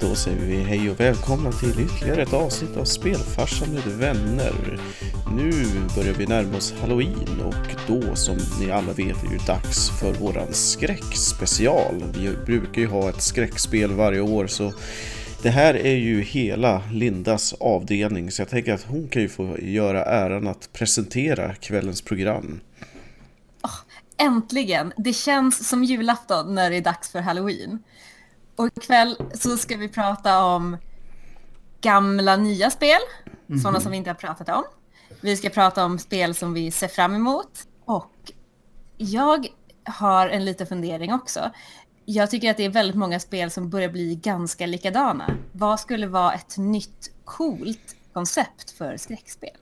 Då säger vi hej och välkomna till ytterligare ett avsnitt av Spelfarsan med vänner. Nu börjar vi närma oss Halloween och då som ni alla vet är det dags för våran skräckspecial. Vi brukar ju ha ett skräckspel varje år så det här är ju hela Lindas avdelning så jag tänker att hon kan ju få göra äran att presentera kvällens program. Äntligen! Det känns som julafton när det är dags för halloween. Och ikväll så ska vi prata om gamla nya spel, mm. sådana som vi inte har pratat om. Vi ska prata om spel som vi ser fram emot. Och jag har en liten fundering också. Jag tycker att det är väldigt många spel som börjar bli ganska likadana. Vad skulle vara ett nytt coolt koncept för skräckspel?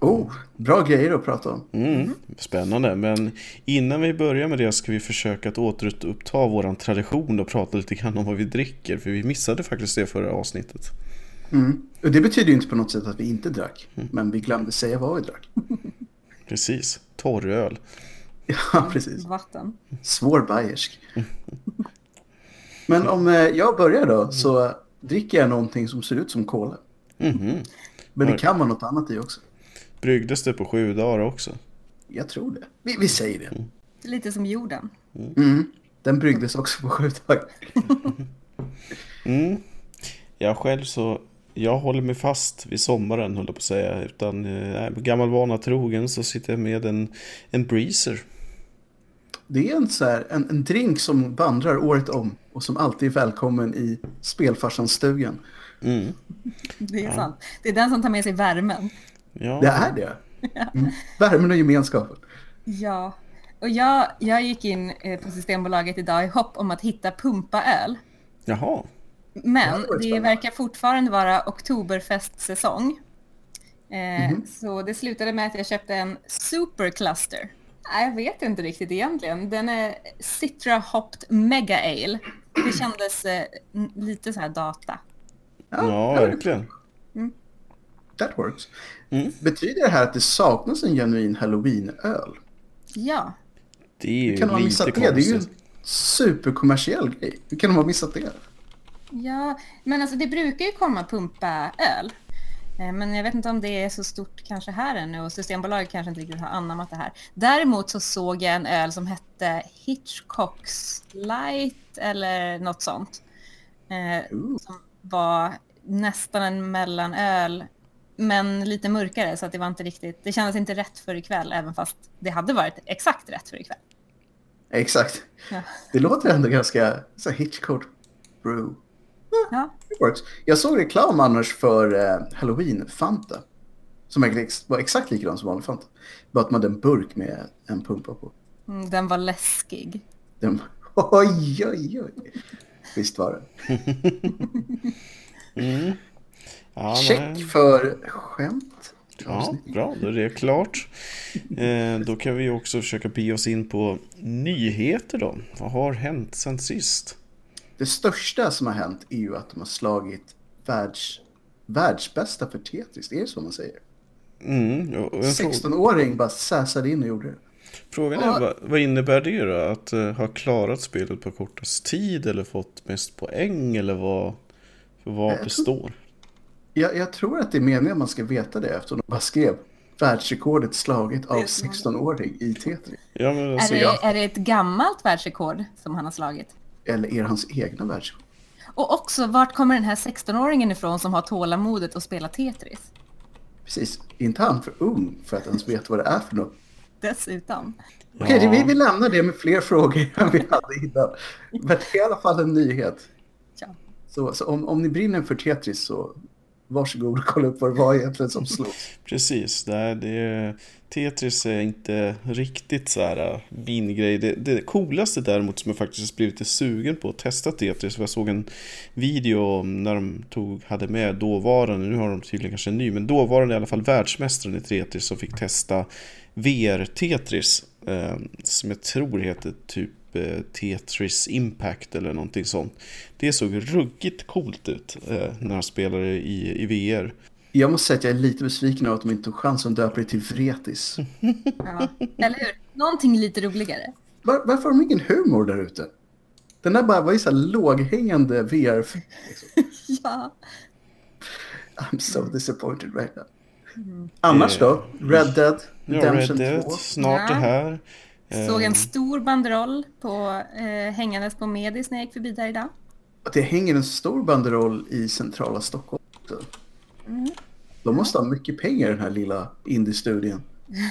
Oh, bra grejer att prata om. Mm, spännande, men innan vi börjar med det ska vi försöka att återuppta vår tradition och prata lite grann om vad vi dricker, för vi missade faktiskt det förra avsnittet. Mm. Och det betyder ju inte på något sätt att vi inte drack, mm. men vi glömde säga vad vi drack. Precis, torröl. Ja, precis. Vatten. Svår bayersk. men om eh, jag börjar då så dricker jag någonting som ser ut som kola. Mm. Men det kan vara något annat i också. Bryggdes det på sju dagar också? Jag tror det. Vi, vi säger det. Mm. Lite som jorden. Mm. Mm. Den bryggdes också på sju dagar. mm. Jag själv så, jag håller mig fast vid sommaren höll jag på att säga. Utan eh, gammal vana trogen så sitter jag med en, en breezer. Det är en, så här, en, en drink som vandrar året om och som alltid är välkommen i spelfarsans-stugan. Mm. Det är ja. sant. Det är den som tar med sig värmen. Ja. Det är det. Mm. Värmen och gemenskapen. Ja, och jag, jag gick in eh, på Systembolaget idag i hopp om att hitta pumpaöl. Jaha. Men det verkar fortfarande vara oktoberfestsäsong. Eh, mm -hmm. Så det slutade med att jag köpte en supercluster. Nej, jag vet inte riktigt egentligen. Den är Citra Hopped Mega Ale. Det kändes eh, lite så här data. Ja, ja verkligen. That works. Mm. Betyder det här att det saknas en genuin halloween-öl? Ja. Det är ju kan lite ha missat konstigt. det? Det är ju en superkommersiell grej. Hur kan de ha missat det? Ja, men alltså det brukar ju komma pumpa-öl. Eh, men jag vet inte om det är så stort kanske här ännu och Systembolaget kanske inte riktigt har anammat det här. Däremot så såg jag en öl som hette Hitchcocks Light eller något sånt. Eh, som var nästan en mellanöl men lite mörkare så att det var inte riktigt, det kändes inte rätt för ikväll även fast det hade varit exakt rätt för ikväll. Exakt. Ja. Det låter ändå ganska så Hitchcock brew. Ja. works. Jag såg reklam annars för uh, Halloween Fanta. Som var exakt likadan som vanlig Fanta. Bara att man hade en burk med en pumpa på. Mm, den var läskig. Den, oj, oj, oj. Visst var det. mm. Ja, Check för skämt. Ja, bra, då är det klart. Eh, då kan vi också försöka bege oss in på nyheter då. Vad har hänt sen sist? Det största som har hänt är ju att de har slagit världs, världsbästa för Tetris. Är det så man säger? Mm, 16-åring bara säsade in och gjorde det. Frågan är, vad, vad, innebär det då? Att uh, ha klarat spelet på kortast tid eller fått mest poäng eller vad, för vad består? Jag, jag, tror att det är meningen att man ska veta det eftersom de bara skrev världsrekordet slaget av 16-åring i Tetris. Ja, men är, det, är det ett gammalt världsrekord som han har slagit? Eller är det hans egna världsrekord? Och också, vart kommer den här 16-åringen ifrån som har tålamodet att spela Tetris? Precis, inte han för ung för att ens veta vad det är för något. Dessutom. Okej, okay, vi, vi lämnar det med fler frågor än vi hade innan. Men det är i alla fall en nyhet. Ja. Så, så om, om ni brinner för Tetris så varsågod och kolla upp vad det var egentligen som slog. Precis, det, är, Tetris är inte riktigt så här äh, min grej. Det, det coolaste däremot som jag faktiskt blivit lite sugen på att testa Tetris. För jag såg en video när de tog, hade med dåvarande, nu har de tydligen kanske en ny, men dåvarande i alla fall världsmästaren i Tetris som fick testa VR-Tetris. Eh, äh, som jag tror heter typ Tetris Impact eller någonting sånt. Det såg ruggigt coolt ut eh, när han spelade i, i VR. Jag måste säga att jag är lite besviken över att de inte tog chansen att döpa det till Vretis. ja, eller hur? Någonting lite roligare. Var, varför har de ingen humor där ute? Den där bara var ju så här låghängande VR. Ja. I'm so disappointed right now. Annars då? Red Dead Ja, Redemption Red Dead, 2? snart Ja. det här. Såg en stor banderoll på, eh, hängandes på Medis när jag gick förbi där idag. Det hänger en stor banderoll i centrala Stockholm. också. De måste ha mycket pengar den här lilla indie-studien.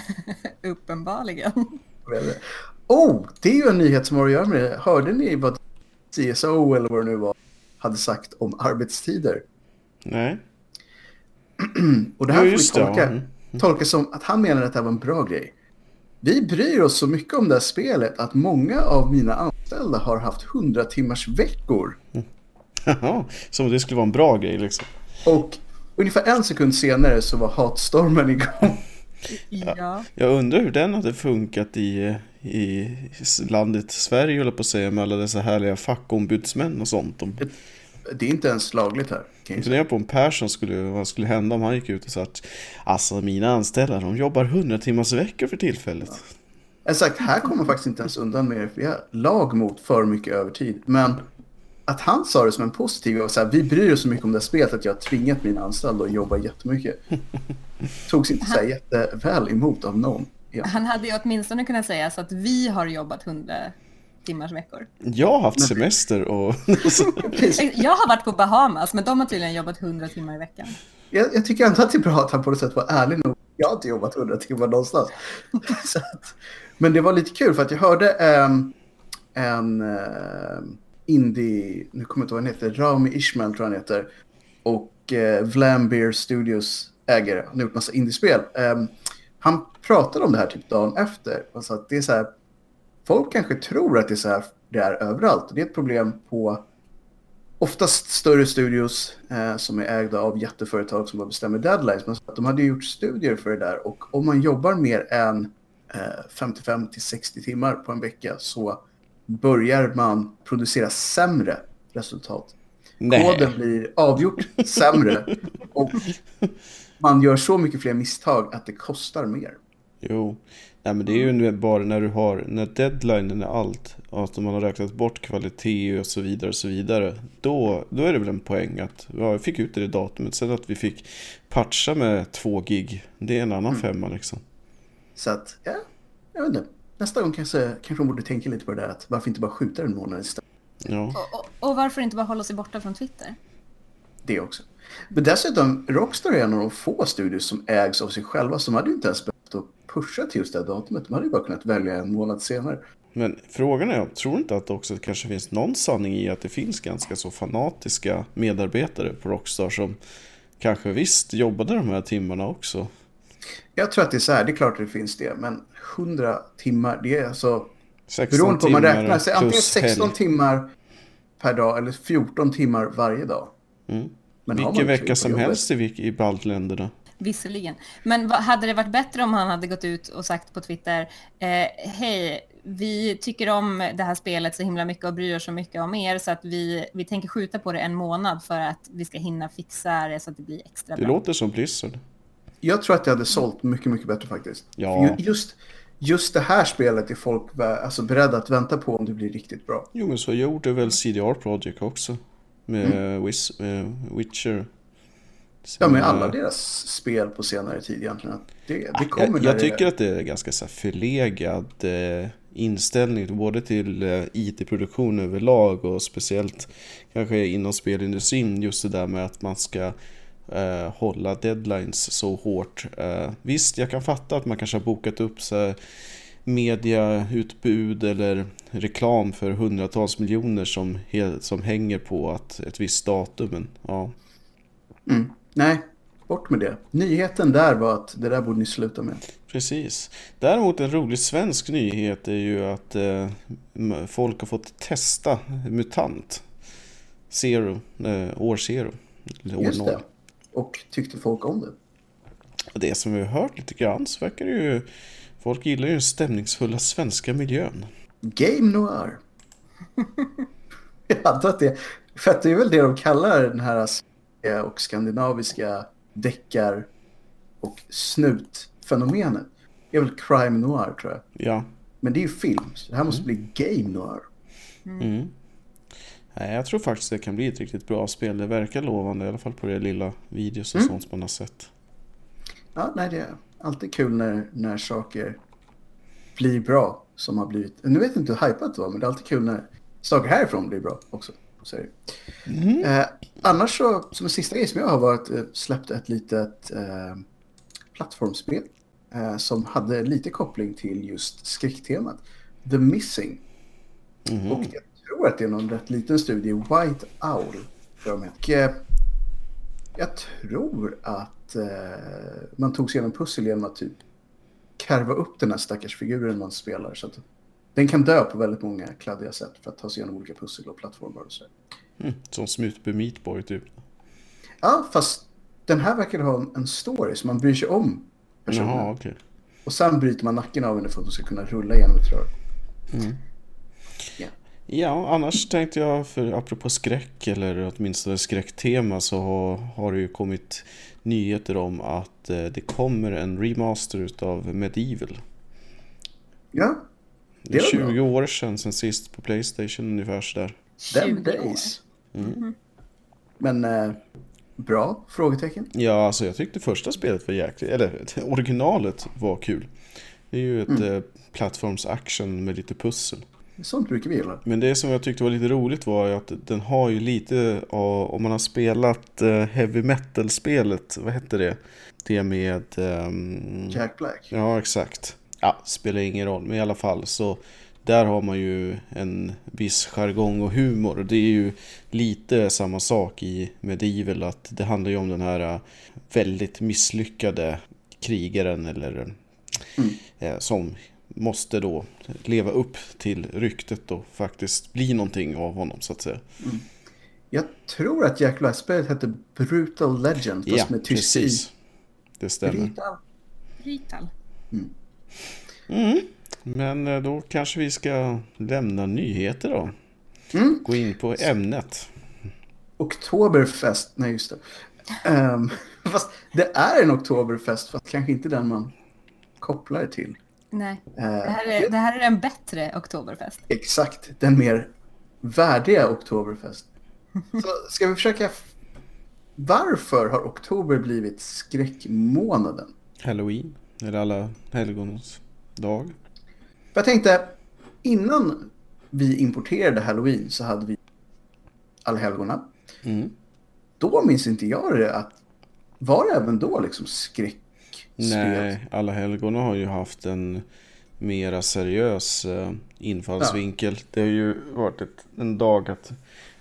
Uppenbarligen. Oh, det är ju en nyhet som har att göra med det. Hörde ni vad CSO eller vad det nu var hade sagt om arbetstider? Nej. Och det här Ja, får vi tolka. Mm. tolka som att han menar att det här var en bra grej. Vi bryr oss så mycket om det här spelet att många av mina anställda har haft 100 timmars veckor. Jaha, som det skulle vara en bra grej liksom. Och ungefär en sekund senare så var hatstormen igång. Ja. Jag undrar hur den hade funkat i, i landet Sverige, höll på att säga, med alla dessa härliga fackombudsmän och sånt. De Det är inte ens lagligt här. jag funderar på om Persson skulle, vad skulle hända om han gick ut och sa att alltså mina anställda, de jobbar 100 timmars veckor för tillfället. Jag har sagt, här kommer man faktiskt inte ens undan med det. Vi har lag mot för mycket övertid. Men att han sa det som en positiv och så här, vi bryr oss så mycket om det här spelet att jag har tvingat mina anställda att jobba jättemycket. Togs inte så här jätteväl emot av någon. Ja. Han hade ju åtminstone kunnat säga så att vi har jobbat 100 timmars veckor. Jag har haft semester och... Jag har varit på Bahamas, men de har tydligen jobbat 100 timmar i veckan. Jag, jag tycker ändå att det är bra att han på något sätt var ärlig nog. Jag har inte jobbat 100 timmar någonstans. så att, men det var lite kul för att jag hörde ehm, en uh, indie, nu kommer jag inte ihåg vad han heter, Rami Ishmael tror jag han heter. Och uh, Vlambeer Studios ägare, han har gjort massa indiespel. Ehm, han pratade om det här typ dagen efter. Alltså att det är så här, folk kanske tror att det är så här det är överallt. Det är ett problem på oftast större studios eh, som är ägda av jätteföretag som bara bestämmer deadlines. Men de hade gjort studier för det där och om man jobbar mer än eh, 55 till 60 timmar på en vecka så börjar man producera sämre resultat. Koden blir avgjort sämre och man gör så mycket fler misstag att det kostar mer. Jo, nej men det är ju bara när du har, när deadlinen är allt, att man har räknat bort kvalitet och så vidare och så vidare. Då, då är det väl en poäng att, ja, jag fick ut det i datumet. Sen att vi fick patcha med två gig, det är en annan femma liksom. Så att, ja, jag vet inte. Nästa gång kanske, kanske de borde tänka lite på det där att varför inte bara skjuta en månad istället. Ja, Och, och, och varför inte bara hålla sig borta från Twitter? Det också. Men dessutom, Rockstar är en av de få studios som ägs av sig själva. De hade ju inte ens behövt att pusha till just det här datumet. De hade ju bara kunnat välja en månad senare. men frågan är, tror inte att det också kanske finns någon sanning i att det finns ganska så fanatiska medarbetare på Rockstar som kanske visst jobbade de här timmarna också. Jag tror att det är så här, det är klart att det finns det. Men 100 timmar, det är alltså... 16 Beroende på om man räknar, så antingen plus 16 helg. timmar per dag eller 14 timmar varje dag. Mm. Men Vilken vecka som jobbet- helst i, i baltländerna. Visserligen. Men vad, hade det varit bättre om han hade gått ut och sagt på Twitter, eh, hej, vi tycker om det här spelet så himla mycket och bryr oss så mycket om er så att vi, vi tänker skjuta på det en månad för att vi ska hinna fixa det så att det blir extra Det bra. låter som Blizzard. Jag tror att det hade sålt mycket, mycket bättre faktiskt. Ja. Just, just det här spelet är folk alltså, beredda att vänta på om det blir riktigt bra. Jo men så gjorde väl CDR Project också. Med Mm. Wiz, Witcher. Ja, med alla deras spel på senare tid egentligen. Det, det kommer Jag, jag det- tycker att det är ganska så förlegad eh, inställning både till eh, IT-produktion överlag och speciellt kanske inom spelindustrin just det där med att man ska eh, hålla deadlines så hårt. Eh, visst, jag kan fatta att man kanske har bokat upp så mediautbud eller reklam för hundratals miljoner som, som hänger på att ett visst datum. Men, ja. Mm. Nej, bort med det. Nyheten där var att det där borde ni sluta med. Precis. Däremot en rolig svensk nyhet är ju att eh, folk har fått testa MUTANT. Zero, eh, år zero. År Just det. Och tyckte folk om det? Det som vi har hört lite grann så verkar det ju... Folk gillar ju den stämningsfulla svenska miljön. Game Noir. Jag antar att det... För att det är väl det de kallar den här och skandinaviska deckar och snutfenomenet. Det är väl crime noir tror jag. Ja. Men det är ju film, så det här måste bli game noir. Mm. Nej, jag tror faktiskt det kan bli ett riktigt bra spel. Det verkar lovande, i alla fall på det lilla videos och Mm. sånt man har sett. Ja, nej, det är alltid kul när, när saker blir bra som har blivit... Nu vet jag inte hur hypat det var, men det är alltid kul när saker härifrån blir bra också. Så det. Eh, annars så, som en sista grej som jag har varit, eh, släppt ett litet eh, plattformsspel eh, som hade lite koppling till just skräcktemat. The Missing. Mhm. Och jag tror att det är någon rätt liten studie, White Owl. Och, eh, jag tror att eh, man tog sig igenom pussel genom att typ karva upp den här stackars figuren man spelar. Så att den kan dö på väldigt många kladdiga sätt för att ta sig igenom olika pussel och plattformar och så. Mm, som Smutby Meatboy typ. Ja, fast den här verkar ha en- story som man bryr sig om personen. Jaha, okej. Och sen bryter man nacken av henne för att hon ska kunna rulla igenom ett rör. Ja, annars tänkte jag, för apropå skräck eller åtminstone skräcktema så har, har det ju kommit nyheter om att eh, det kommer en remaster utav Medieval. Ja, Det är Det var bra. 20 år sedan sen sist på Playstation ungefär sådär. them 20 år. days. Mm. Men eh, bra? Frågetecken. Ja, alltså jag tyckte första spelet var jäkligt, eller originalet var kul. Det är ju ett Mm. eh, plattforms-action med lite pussel. Sånt brukar vi gilla. Men det som jag tyckte var lite roligt var ju att den har ju lite av, om man har spelat eh, heavy metal-spelet, vad hette det? Det med... ehm, Jack Black. Ja, exakt. Ja, spelar ingen roll, men i alla fall så där har man ju en viss jargong och humor. Det är ju lite samma sak i Medieval, att det handlar ju om den här eh, väldigt misslyckade krigaren eller Mm. eh, som måste då leva upp till ryktet och faktiskt bli någonting av honom så att säga. Jag tror att Jack Black-spelet hette Brutal Legend, fast Ja, med tyst i. precis. Det stämmer. Brutal. Rital. Mm. Men eh, då kanske vi ska lämna nyheter då. Mm. Gå in på ämnet. Oktoberfest, nej just det. Ehm, fast det är en Oktoberfest, fast kanske inte den man kopplar det till. Nej, Eh, det här, är, det här är en bättre Oktoberfest. Exakt, den mer värdiga Oktoberfest. Så ska vi försöka... Varför har oktober blivit skräckmånaden? Halloween. Eller alla helgonens dag. Jag tänkte, innan vi importerade Halloween så hade vi Allhelgona. Mm. Då minns inte jag det att... Var det även då liksom skräckspel? Nej, alla helgona har ju haft en mera seriös eh, infallsvinkel. Det har ju varit ett, en dag att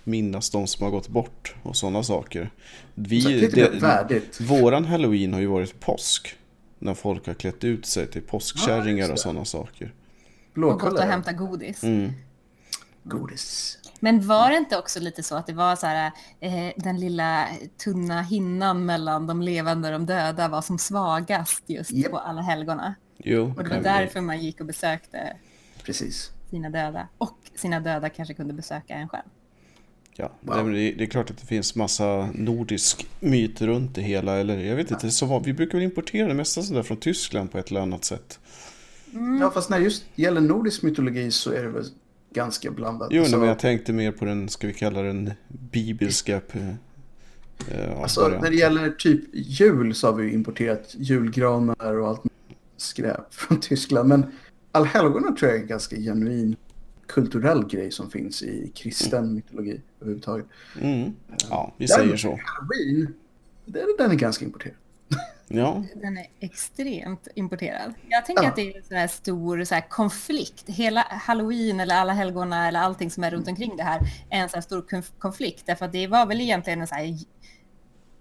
minnas de som har gått bort och sådana saker. Vi, Så det typ värdigt. Våran halloween har ju varit påsk. När folk har klätt ut sig till påskkärringar och sådana saker. Och gått och Blåkulla. hämta godis. Mm. Godis. Men var det inte också lite så att det var så här, eh, den lilla tunna hinnan mellan de levande och de döda var som svagast just Japp. på alla helgona. Jo, Och det var därför man gick och besökte Precis. sina döda. Och sina döda kanske kunde besöka en själv. Ja, Wow. det, det är klart att det finns massa nordisk myt runt det hela. Eller jag vet inte, så, vi brukar väl importera det mesta sådär från Tyskland på ett eller annat sätt. Ja, fast när just gäller nordisk mytologi så är det väl ganska blandat. Jo, Alltså, men jag tänkte mer på den, ska vi kalla den bibliska eh, eh, Alltså varianten. när det gäller typ jul så har vi ju importerat julgranar och allt skräp från Tyskland. Men allhelgona tror jag är ganska genuin kulturell grej som finns i kristen mytologi överhuvudtaget. Mm. Ja, vi Den- säger så. Halloween, den, den är ganska importerad. Ja, Den är extremt importerad. Jag tänker Ja. att det är en sån här stor så här konflikt. Hela halloween eller alla helgona eller allting som är runt omkring det här är en så här stor konf- konflikt. Därför att det var väl egentligen en så här...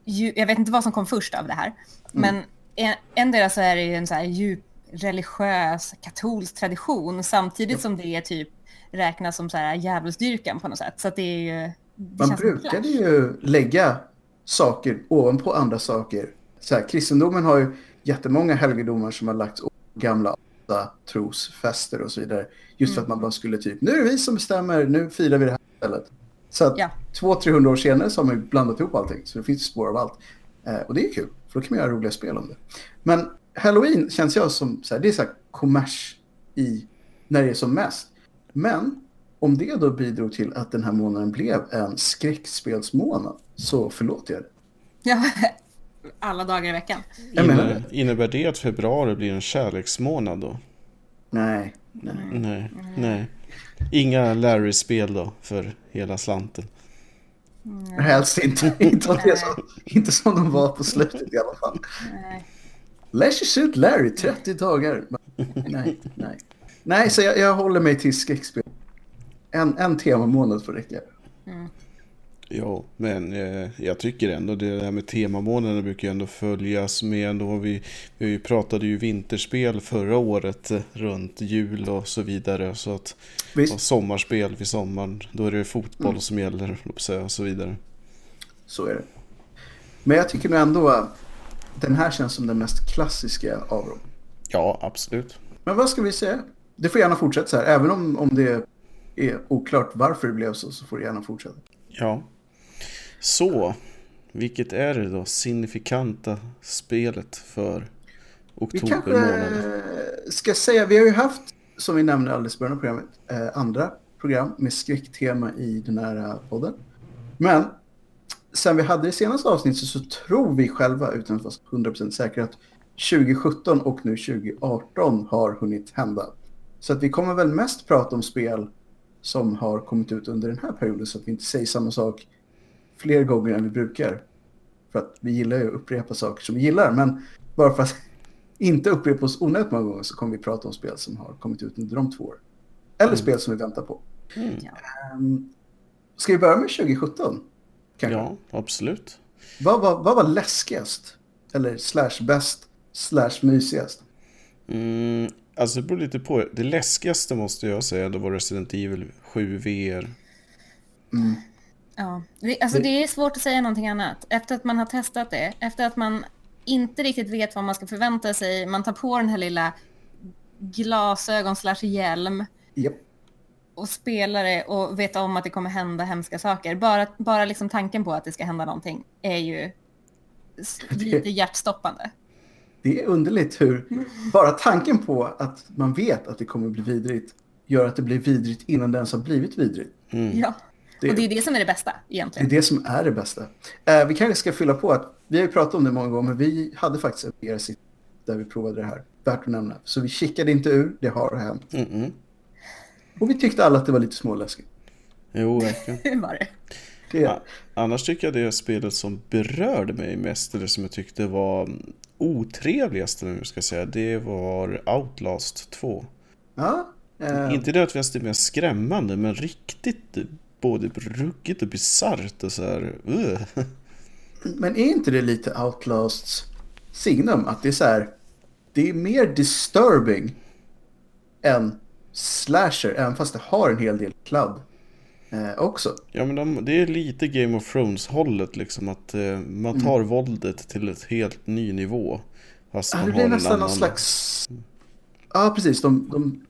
Ju, jag vet inte vad som kom först av det här. Men en, endera så är det ju en så här djup religiös katolsk tradition samtidigt som det är typ räknas som så här djävulsdyrkan på något sätt. Så det är ju... Det Man brukade ju lägga saker ovanpå andra saker. Så här, kristendomen har ju jättemånga helgedomar som har lagts gamla trosfester och så vidare. Just för att man bara skulle typ, nu är det vi som bestämmer, nu firar vi det här istället. Så att Ja. 200-300 år senare så har man ju blandat ihop allting. Så det finns spår av allt. Eh, och det är kul, för då kan man göra roliga spel om det. Men Halloween känns jag som, så här, det är så här kommers i, när det är som mest. Men om det då bidrog till att den här månaden blev en skräckspelsmånad så förlåter jag det. Ja, alla dagar i veckan. Inne, innebär det att februari blir en kärleksmånad då? Nej, nej. Nej, nej. Inga Larry-spel då för hela slanten. Helst inte. Inte, så, inte som de var på slutet i alla fall. Nej. Leisure Suit Larry, 30 dagar. Nej, nej. Nej, så jag, jag håller mig till skräckspel. En, en temamånad får räcka. Ja, men eh, jag tycker ändå det där med temamånaderna brukar ändå följas med ändå. Vi, vi pratade ju vinterspel förra året eh, runt jul och så vidare. Så att och sommarspel vid sommaren, då är det fotboll som gäller och så vidare. Så är det. Men jag tycker nog ändå att den här känns som den mest klassiska av dem. Ja, absolut. Men vad ska vi säga? Det får gärna fortsätta så här. Även om, om det är oklart varför det blev så, så får det gärna fortsätta. Ja. Så, vilket är det då signifikanta spelet för Vi oktober kanske månad? ska säga, vi har ju haft, som vi nämnde alldeles i början av programmet, eh, andra program med skräcktema i den här podden. Men sen vi hade det senaste avsnittet så tror vi själva, utan att vara 100% säkra, att 2017 och nu 2018 har hunnit hända. Så att vi kommer väl mest prata om spel som har kommit ut under den här perioden så att vi inte säger samma sak fler gånger än vi brukar. För att vi gillar ju att upprepa saker som vi gillar, men bara för att inte upprepa oss onödigt många gånger så kommer vi prata om spel som har kommit ut under de två åren. Eller spel som vi väntar på. Mm. Um, ska vi börja med 2017? Kanske? Ja, absolut. Vad, var, vad var läskigast? Eller slash bäst slash mysigast? Mm, alltså det beror lite på. Det läskigaste måste jag säga då var Resident Evil 7 VR. Ja, det, alltså det är svårt att säga någonting annat. Efter att man har testat det, efter att man inte riktigt vet vad man ska förvänta sig, man tar på den här lilla glasögon slash hjälm Japp. Och spelar det och vet om att det kommer hända hemska saker. Bara, bara liksom tanken på att det ska hända någonting är ju lite hjärtstoppande. Det är underligt hur bara tanken på att man vet att det kommer bli vidrigt gör att det blir vidrigt innan det ens har blivit vidrigt. Ja. Det- Och det är det som är det bästa Det är egentligen. det som är det bästa. Eh, vi kanske ska fylla på att vi har ju pratat om det många gånger, men vi hade faktiskt en VR där vi provade det här. Värt att nämna. Så vi kikade inte ur, det har hänt. Mm-mm. Och vi tyckte alla att det var lite småläskigt. Jo, verkligen. Var det? Det, Ja, annars tycker jag det spelet som berörde mig mest, eller som jag tyckte var otrevligast, jag ska säga, det var Outlast 2. ja, eh, Inte nödvändigtvis det mest skrämmande, men riktigt både ruggigt och bisarrt och så här. Uh. Men är inte det lite Outlasts signum? Att det är så här, det är mer disturbing än slasher, även fast det har en hel del kladd eh, också. Ja, men de, det är lite Game of Thrones-hållet liksom, att eh, man tar våldet till ett helt ny nivå. Fast Mm. Ja, det blir nästan annan... någon slags... Ja, precis. De, de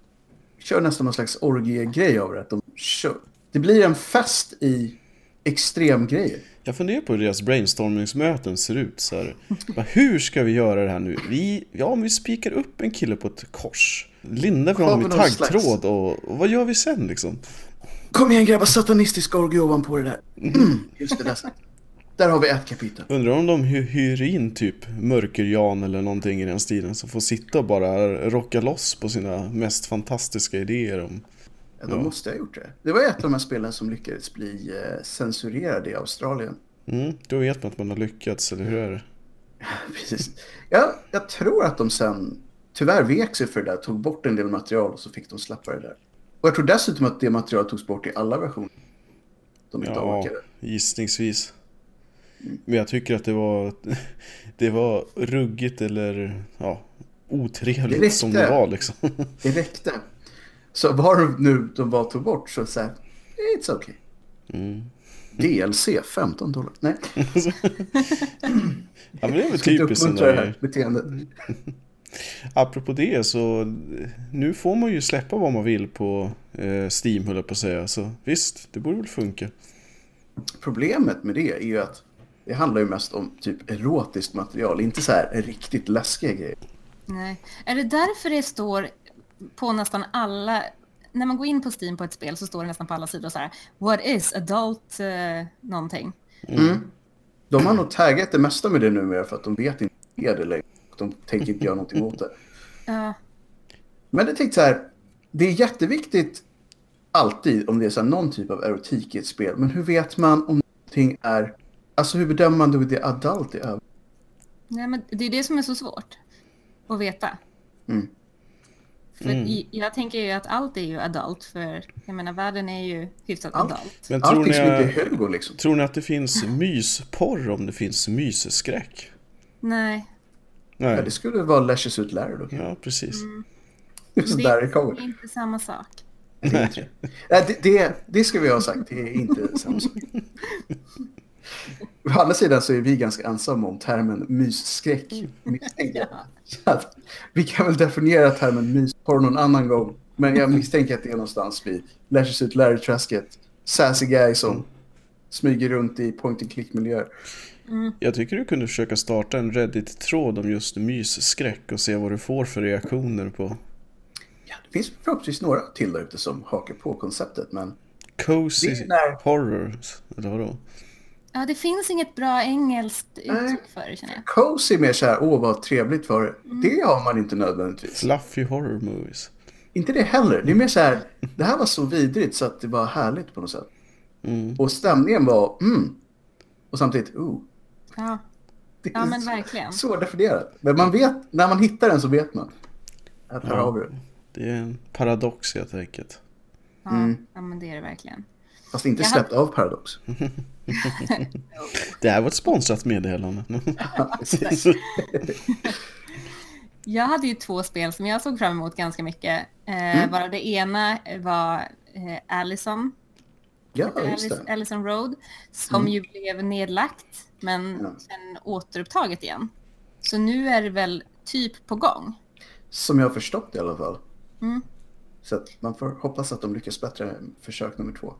kör nästan någon slags orgiegrej av det. De kör... Det blir en fest i extremgrejer. Jag funderar på hur deras brainstormingsmöten ser ut. Så här. Hur ska vi göra det här nu? Vi, ja, om vi spikar upp en kille på ett kors. Lindar vi honom i taggtråd och, och vad gör vi sen liksom? Kom igen grabbar, satanistisk orgie ovanpå det där. Mm, just det, där. Där har vi ett kapitel. Undrar om de hy- hyr in typ Mörker-Jan eller någonting i den stilen som får sitta och bara rocka loss på sina mest fantastiska idéer om... Ja, de måste ha gjort det. Det var ett av de här spelen som lyckades bli eh, censurerade i Australien. Mm, då vet man att man har lyckats, eller hur är det? Precis. Ja, jag tror att de sen tyvärr vek sig för det där, tog bort en del material och så fick de släppa det där. Och jag tror dessutom att det materialet togs bort i alla versioner. De inte Ja, orkade. gissningsvis. Men jag tycker att det var, det var ruggigt eller ja, Det otrevligt räckte. som det var liksom. Det räckte. Så var nu de bara tog bort så så här, it's okay. Mm. DLC 15 dollar. Nej, Ja men det är väl jag ska inte typiskt uppmuntra det här beteendet. Apropå det så nu får man ju släppa vad man vill på eh, Steam höll jag på att säga. Så visst, det borde väl funka. Problemet med det är ju att det handlar ju mest om typ erotiskt material, inte så här riktigt läskiga grejer. Nej. Är det därför det står på nästan alla när man går in på Steam på ett spel så står det nästan på alla sidor så här, what is adult uh, någonting? Mm. De har nog taggat det mesta med det numera för att de vet inte vad det längre. De tänker inte göra någonting åt det. Uh, Men jag tänkte så här, det är jätteviktigt alltid om det är så här, någon typ av erotik i ett spel. Men hur vet man om någonting är, alltså hur bedömer man då det är adult i övrigt? nej, men det är det som är så svårt att veta. Mm. För i, jag tänker ju att allt är ju adult, för jag menar världen är ju hyfsat Allt. adult. Men tror Allting ni, som inte är Hugo liksom. tror ni att det finns mysporr om det finns mysskräck? Nej, Ja, Nej. det skulle vara Lashes ut Larry då. Ja, precis. Så det där det är kommer. inte samma sak. Nej, det, det, det ska vi ha sagt, det är inte samma sak. Å andra sidan så är vi ganska ensamma om termen mysskräck. misstänker. Så att Vi kan väl definiera termen mysporr någon annan gång. Men jag misstänker att det är någonstans vid Lashes ut Larry-träsket. Sassy guy som smyger runt i point and click-miljöer. Jag tycker du kunde försöka starta en Reddit-tråd om just mysskräck och se vad du får för reaktioner på Ja, det finns förhoppningsvis några till där ute som hakar på konceptet. Men Cozy Det är när- horror, eller vadå? Ja, det finns inget bra engelskt Nej. uttryck för det känner jag. cozy är mer så här, åh vad trevligt för det har man inte nödvändigtvis. Fluffy horror movies. Inte det heller. Det är mer så här, det här var så vidrigt så att det var härligt på något sätt. Mm. Och stämningen var, mm. Och samtidigt, oh. Ja, Det ja är men så- verkligen. Svårdefinierat. Men man vet, när man hittar den så vet man. Att här Ja. har vi det. Det är en paradox helt enkelt. Ja, Mm. ja men det är det verkligen. Fast inte Jag släppt av Paradox. Det här var ett sponsrat meddelande. Jag hade ju två spel som jag såg fram emot ganska mycket. Eh, Mm. Varav det ena var eh, Allison, Ja, just det. Allison Road, som Mm. ju blev nedlagt men Ja. sen återupptaget igen. Så nu är det väl typ på gång. Som jag har förstått det i alla fall. Mm. Så man får hoppas att de lyckas bättre försök nummer två.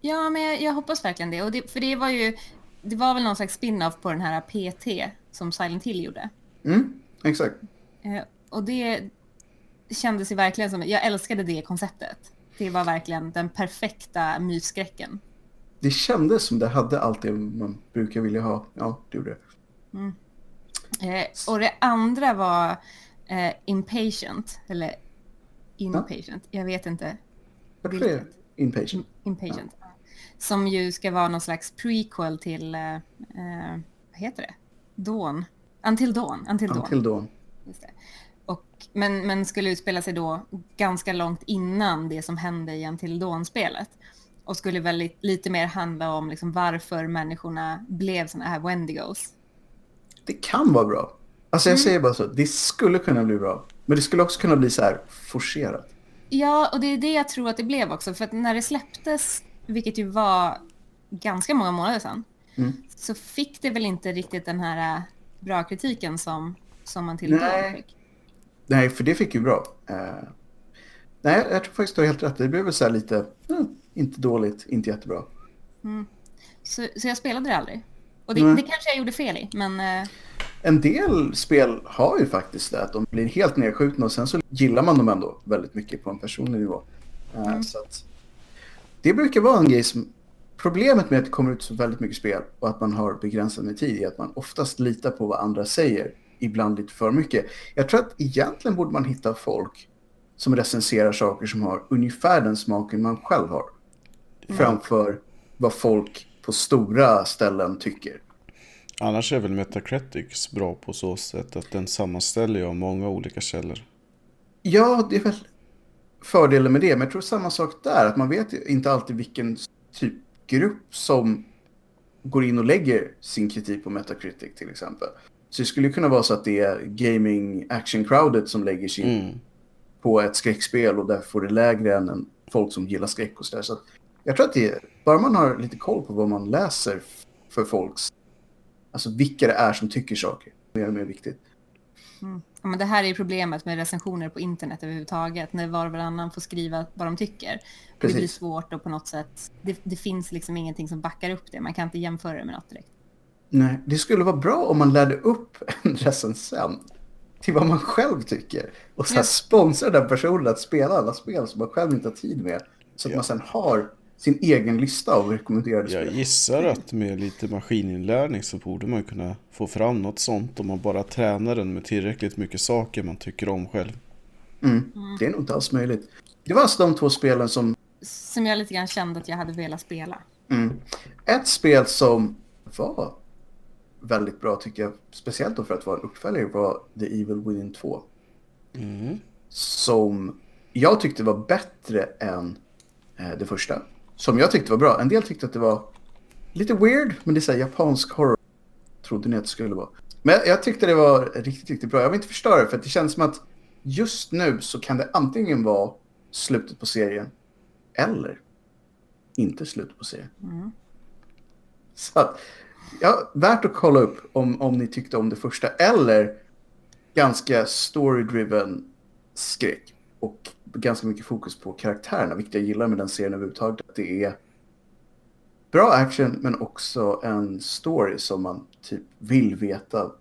Ja, men jag, jag hoppas verkligen det. Och det. För det var ju, det var väl någon slags spin-off på den här PT som Silent Hill gjorde. Mm, exakt. Eh, och det kändes ju verkligen som, jag älskade det konceptet. Det var verkligen den perfekta mysskräcken. Det kändes som det hade allt det man brukar vilja ha. Ja, det gjorde det. Eh, och det andra var eh, Impatient, eller Inpatient, jag vet inte. Är Vilket? det? Inpatient. Impatient. Som ju ska vara någon slags prequel till, eh, eh, vad heter det? Dawn. Until Dawn. Until Dawn. Till då. Men, men skulle utspela sig då ganska långt innan det som hände i Until Dawn-spelet. Och skulle väl li- lite mer handla om liksom varför människorna blev såna här Wendigos. Det kan vara bra. Alltså Mm. jag säger bara så, det skulle kunna bli bra. Men det skulle också kunna bli så här forcerat. Ja, och det är det jag tror att det blev också. För att när det släpptes, vilket ju var ganska många månader sedan, Mm. så fick det väl inte riktigt den här äh, bra kritiken som, som man till fick. Nej, för det fick ju bra. Eh, nej, jag tror faktiskt du har helt rätt. Det blev väl så här lite, eh, inte dåligt, inte jättebra. Så, så jag spelade det aldrig. Och det, Nej. det kanske jag gjorde fel i, men eh, En del spel har ju faktiskt det, att de blir helt nedskjutna och sen så gillar man dem ändå väldigt mycket på en personlig nivå. Eh, Så att, det brukar vara en grej som... Problemet med att det kommer ut så väldigt mycket spel och att man har begränsat med tid är att man oftast litar på vad andra säger, ibland lite för mycket. Jag tror att egentligen borde man hitta folk som recenserar saker som har ungefär den smaken man själv har. Framför vad folk på stora ställen tycker. Annars är väl Metacritics bra på så sätt att den sammanställer av många olika källor. Ja, det är väl fördelen med det. Men jag tror samma sak där. Att man vet inte alltid vilken typ grupp som går in och lägger sin kritik på Metacritic till exempel. Så det skulle kunna vara så att det är gaming action crowdet som lägger sin Mm. på ett skräckspel och därför får det lägre än en folk som gillar skräck och sådär. Så jag tror att det är, bara man har lite koll på vad man läser för folks, alltså vilka det är som tycker saker, mer och mer viktigt. Ja, men det här är ju problemet med recensioner på internet överhuvudtaget, när var och varannan får skriva vad de tycker. Det blir Precis. svårt och på något sätt, det, det finns liksom ingenting som backar upp det, man kan inte jämföra det med något direkt. Nej, det skulle vara bra om man lärde upp en recensent till vad man själv tycker. Och så här Ja. sponsra den personen att spela alla spel som man själv inte har tid med. Så att Ja. man sen har sin egen lista av rekommenderade Jag spel. gissar att med lite maskininlärning så borde man kunna få fram något sånt om man bara tränar den med tillräckligt mycket saker man tycker om själv. Mm. Det är nog inte alls möjligt. Det var alltså de två spelen som... Som jag lite grann kände att jag hade velat spela. Mm. Ett spel som var väldigt bra tycker jag, speciellt då för att vara en uppföljare, var The Evil Within 2. Mm. Som jag tyckte var bättre än eh, det första. Som jag tyckte var bra. En del tyckte att det var lite weird, men det är så här japansk horror. Trodde ni att det skulle vara. Men jag, jag tyckte det var riktigt, riktigt bra. Jag vill inte förstöra det, för att det känns som att just nu så kan det antingen vara slutet på serien eller inte slutet på serien. Mm. Så att, ja, värt att kolla upp om, om ni tyckte om det första. Eller ganska story-driven skräck. Och ganska mycket fokus på karaktärerna, vilket jag gillar med den serien överhuvudtaget. Att det är bra action, men också en story som man typ vill veta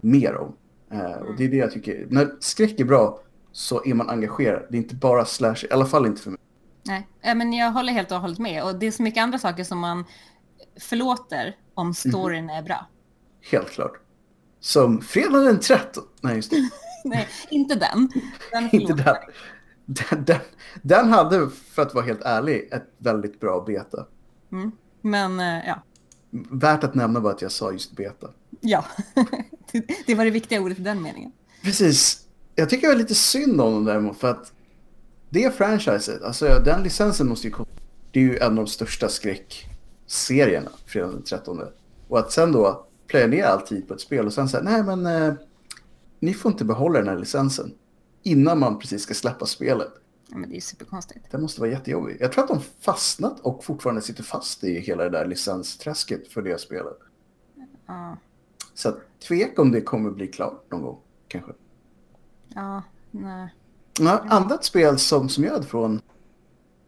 mer om. Eh, och det är det jag tycker. När skräck är bra så är man engagerad. Det är inte bara slash, i alla fall inte för mig. Nej, eh, men jag håller helt och hållet med. Och det är så mycket andra saker som man förlåter om storyn är bra. Helt klart. Som fredag den 13. Nej, just det. Nej, inte den. den Inte den. Den, den. den hade, för att vara helt ärlig, ett väldigt bra beta. Mm. Men eh, ja, Värt att nämna bara att jag sa just beta. ja. Det- var det viktiga ordet i den meningen. Precis. Jag tycker det var lite synd om dem däremot för att det franchiset, alltså den licensen måste ju komma. Det är ju en av de största skräckserierna, fredag den 13. Och att sen då plöja ner all tid på ett spel och sen säga nej men eh, ni får inte behålla den här licensen innan man precis ska släppa spelet. Ja, men det är superkonstigt. Det måste vara jättejobbigt. Jag tror att de fastnat och fortfarande sitter fast i hela det där licensträsket för det spelet. Ja, Så att tvek om det kommer bli klart någon gång, kanske. ja, nej. Ja, annat spel som, som jag hade från,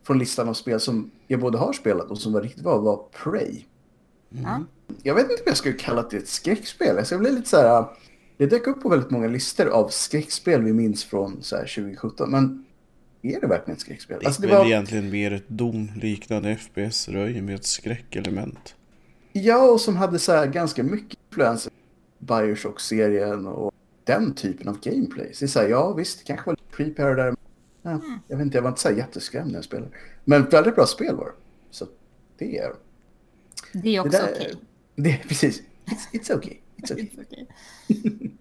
från listan av spel som jag både har spelat och som var riktigt bra var Prey. Ja. Jag vet inte om jag skulle kalla det ett skräckspel. Alltså jag blev lite så här... Det dök upp på väldigt många listor av skräckspel vi minns från så här 2017. Men är det verkligen ett skräckspel? Det är Alltså det väl var, egentligen mer ett Doom-liknande FPS-röj med ett skräckelement. Ja, och som hade så här ganska mycket influenser. Bioshock-serien och den typen av gameplay. Så det är så här, ja visst, det kanske var lite creepy här och där. Ja, jag vet inte, jag var inte så jätteskrämd när jag spelade. Men väldigt bra spel var det. Så det är... Det är också okej. Det är precis. It's, it's okay. It's okay. It's okej.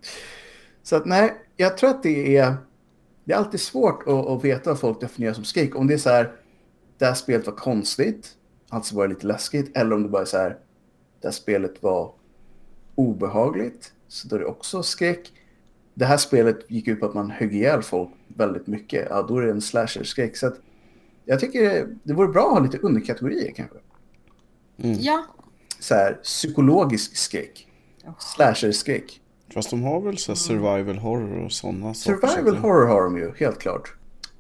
Så att nej, jag tror att det är... Det är alltid svårt att, att veta vad folk definierar som skräck. Om det är så här, det här spelet var konstigt, alltså var det lite läskigt. Eller om det bara är så här, det här spelet var obehagligt, så då är det också skräck. Det här spelet gick ut på att man högg ihjäl folk väldigt mycket. Ja, då är det en slasher-skräck. Så att jag tycker det vore bra att ha lite underkategorier kanske. Mm. Ja. Så här, psykologisk skräck, slasher-skräck. Fast de har väl så här survival horror och sådana saker. Survival horror har de ju, helt klart.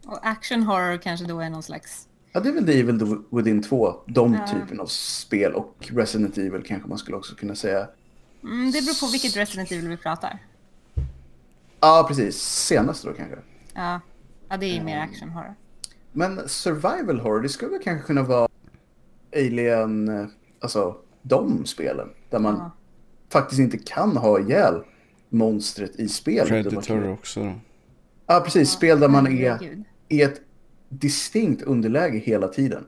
Och action horror kanske då är någon slags... Ja, det är väl The Evil Within 2, de Ja. typen av spel och Resident Evil kanske man skulle också kunna säga. Mm, det beror på vilket Resident Evil vi pratar. Ja, precis. Senast då kanske. Ja, ja det är ju mer action horror. Men survival horror, det skulle väl kanske kunna vara Alien, eh, alltså de spelen. Där man Ja. faktiskt inte kan ha ihjäl monstret i spelet. Predator kan- också då. Ja, precis. Spel där man är i ett distinkt underläge hela tiden.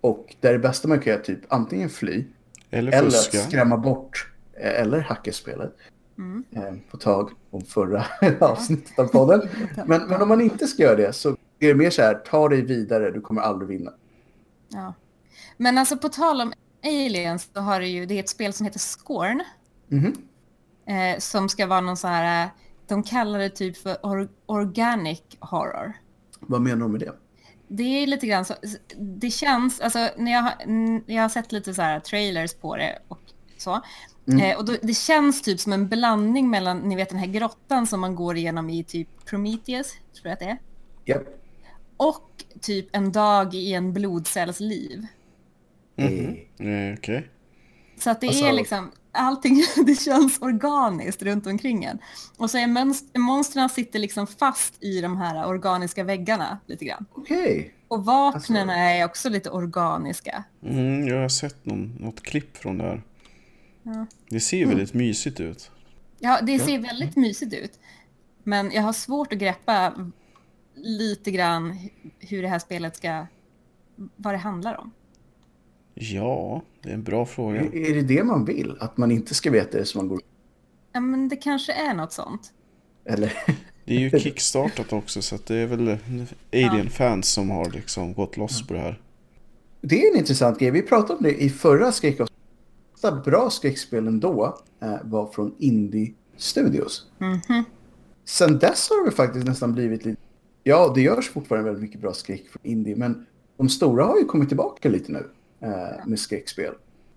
Och där det bästa man kan göra typ antingen fly Eller Eller skrämma bort eh, eller hacka spelet. Mm. Eh, På tag om förra avsnittet av podden. Men, men om man inte ska göra det så är det mer så här, ta dig vidare, du kommer aldrig vinna. Ja. Men alltså på tal om aliens så har det ju, det är ett spel som heter Scorn. Mhm. Eh, som ska vara någon så här, eh, de kallar det typ för or organic horror. Vad menar du med det? Det är lite grann så, det känns, alltså när jag, jag har sett lite så här trailers på det och så. Mm. Eh, och då, det känns typ som en blandning mellan, ni vet den här grottan som man går igenom i typ Prometheus, tror jag att det är. Japp. Och typ en dag i en blodcells liv. Mhm. Eh, Okej. Så att det Alltså- är liksom, allting det känns organiskt runt omkring en. Och så är monstren sitter liksom fast i de här organiska väggarna lite grann. Okej. Och vapnen Alltså- är också lite organiska. Mm, jag har sett någon, något klipp från det här. Ja. Det ser ju väldigt mysigt ut. Ja, det ser väldigt mysigt ut. Men jag har svårt att greppa lite grann hur det här spelet ska... Vad det handlar om. Ja, det är en bra fråga. Är det det man vill? Att man inte ska veta det som man går... Ja, men det kanske är något sånt. Eller? Det är ju kickstartat också så att det är väl Alien-fans som har liksom gått loss på det här. Det är en intressant grej. Vi pratade om det i förra skräckavsnittet. De bra skräckspelen då eh, var från Indie Studios. Mhm. Sen dess har det faktiskt nästan blivit lite... Ja, det görs fortfarande väldigt mycket bra skräck från Indie, men de stora har ju kommit tillbaka lite nu eh, med skräckspel.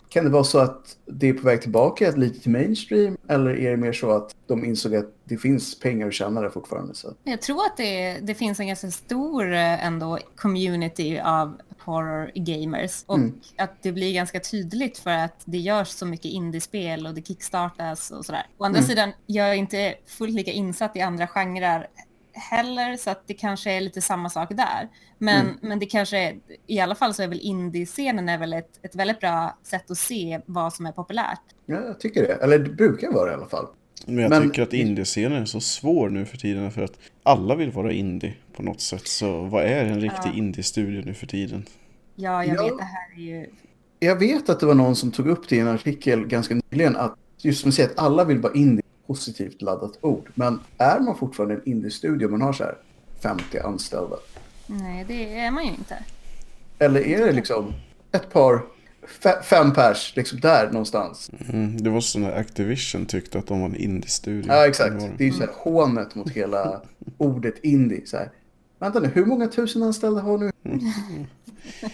Kan det vara så att det är på väg tillbaka lite till mainstream, eller är det mer så att de insåg att det finns pengar att tjäna där fortfarande? Så. Jag tror att det, det finns en ganska stor eh, ändå community av horror gamers och Mm. att det blir ganska tydligt för att det görs så mycket indiespel och det kickstartas och sådär. Å andra Mm. sidan, jag är inte fullt lika insatt i andra genrer heller så att det kanske är lite samma sak där. Men, Mm. men det kanske är, i alla fall så är väl indie-scenen är väl ett, ett väldigt bra sätt att se vad som är populärt. Ja, jag tycker det. Eller det brukar vara det i alla fall. Men jag Men- tycker att indiescenen är så svår nu för tiden för att alla vill vara indie på något sätt. Så vad är en riktig Ja. indie-studio nu för tiden? Ja, jag Ja. vet, det här är ju... Jag vet att det var någon som tog upp det i en artikel ganska nyligen att just som du säger att alla vill vara indie, positivt laddat ord. Men är man fortfarande en indie-studio man har så här 50 anställda? Nej, det är man ju inte. Eller är det liksom ett par, fem pers, liksom där någonstans? Mm, det var så när Activision tyckte att de var en indie-studio. Ja, exakt. Det är ju så här hånet mot hela ordet indie. Så här. Vänta nu, hur många tusen anställda har nu?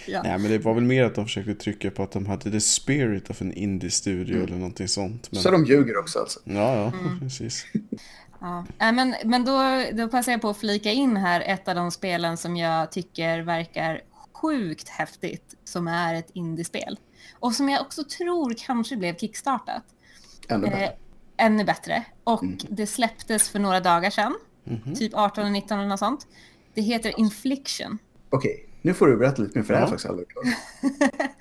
Ja. Nej men det var väl mer att de försökte trycka på att de hade the spirit of en indie-studio eller någonting sånt. Men... Så de ljuger också alltså. Ja, ja, Mm. precis. Ja, men, men då, då passar jag på att flika in här ett av de spelen som jag tycker verkar sjukt häftigt, som är ett indiespel. Och som jag också tror kanske blev kickstartat. Ännu Eh, bättre. ännu bättre. Och Mm. det släpptes för några dagar sedan, Mhm. typ 18 och 19 eller något sånt. Det heter Infliction. Okej, nu får du berätta lite mer för det här Ja. är faktiskt aldrig.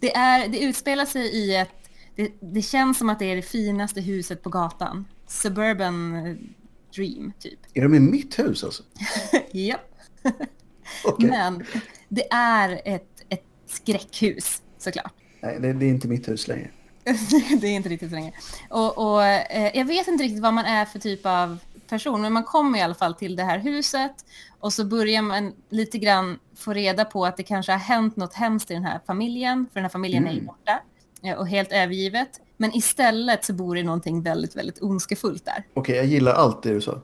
Det, är, det utspelar sig i ett... Det, det känns som att det är det finaste huset på gatan. Suburban eh, Dream, typ. Är de i mitt hus alltså? Japp. Okej. Men det är ett, ett skräckhus, såklart. Nej, det, det är inte mitt hus längre. det är inte riktigt så länge. Och, och eh, jag vet inte riktigt vad man är för typ av person, men man kommer i alla fall till det här huset och så börjar man lite grann få reda på att det kanske har hänt något hemskt i den här familjen, för den här familjen är Mm. borta eh, och helt övergivet. Men istället så bor det någonting väldigt, väldigt ondskefullt där. Okej, jag gillar allt det du sa.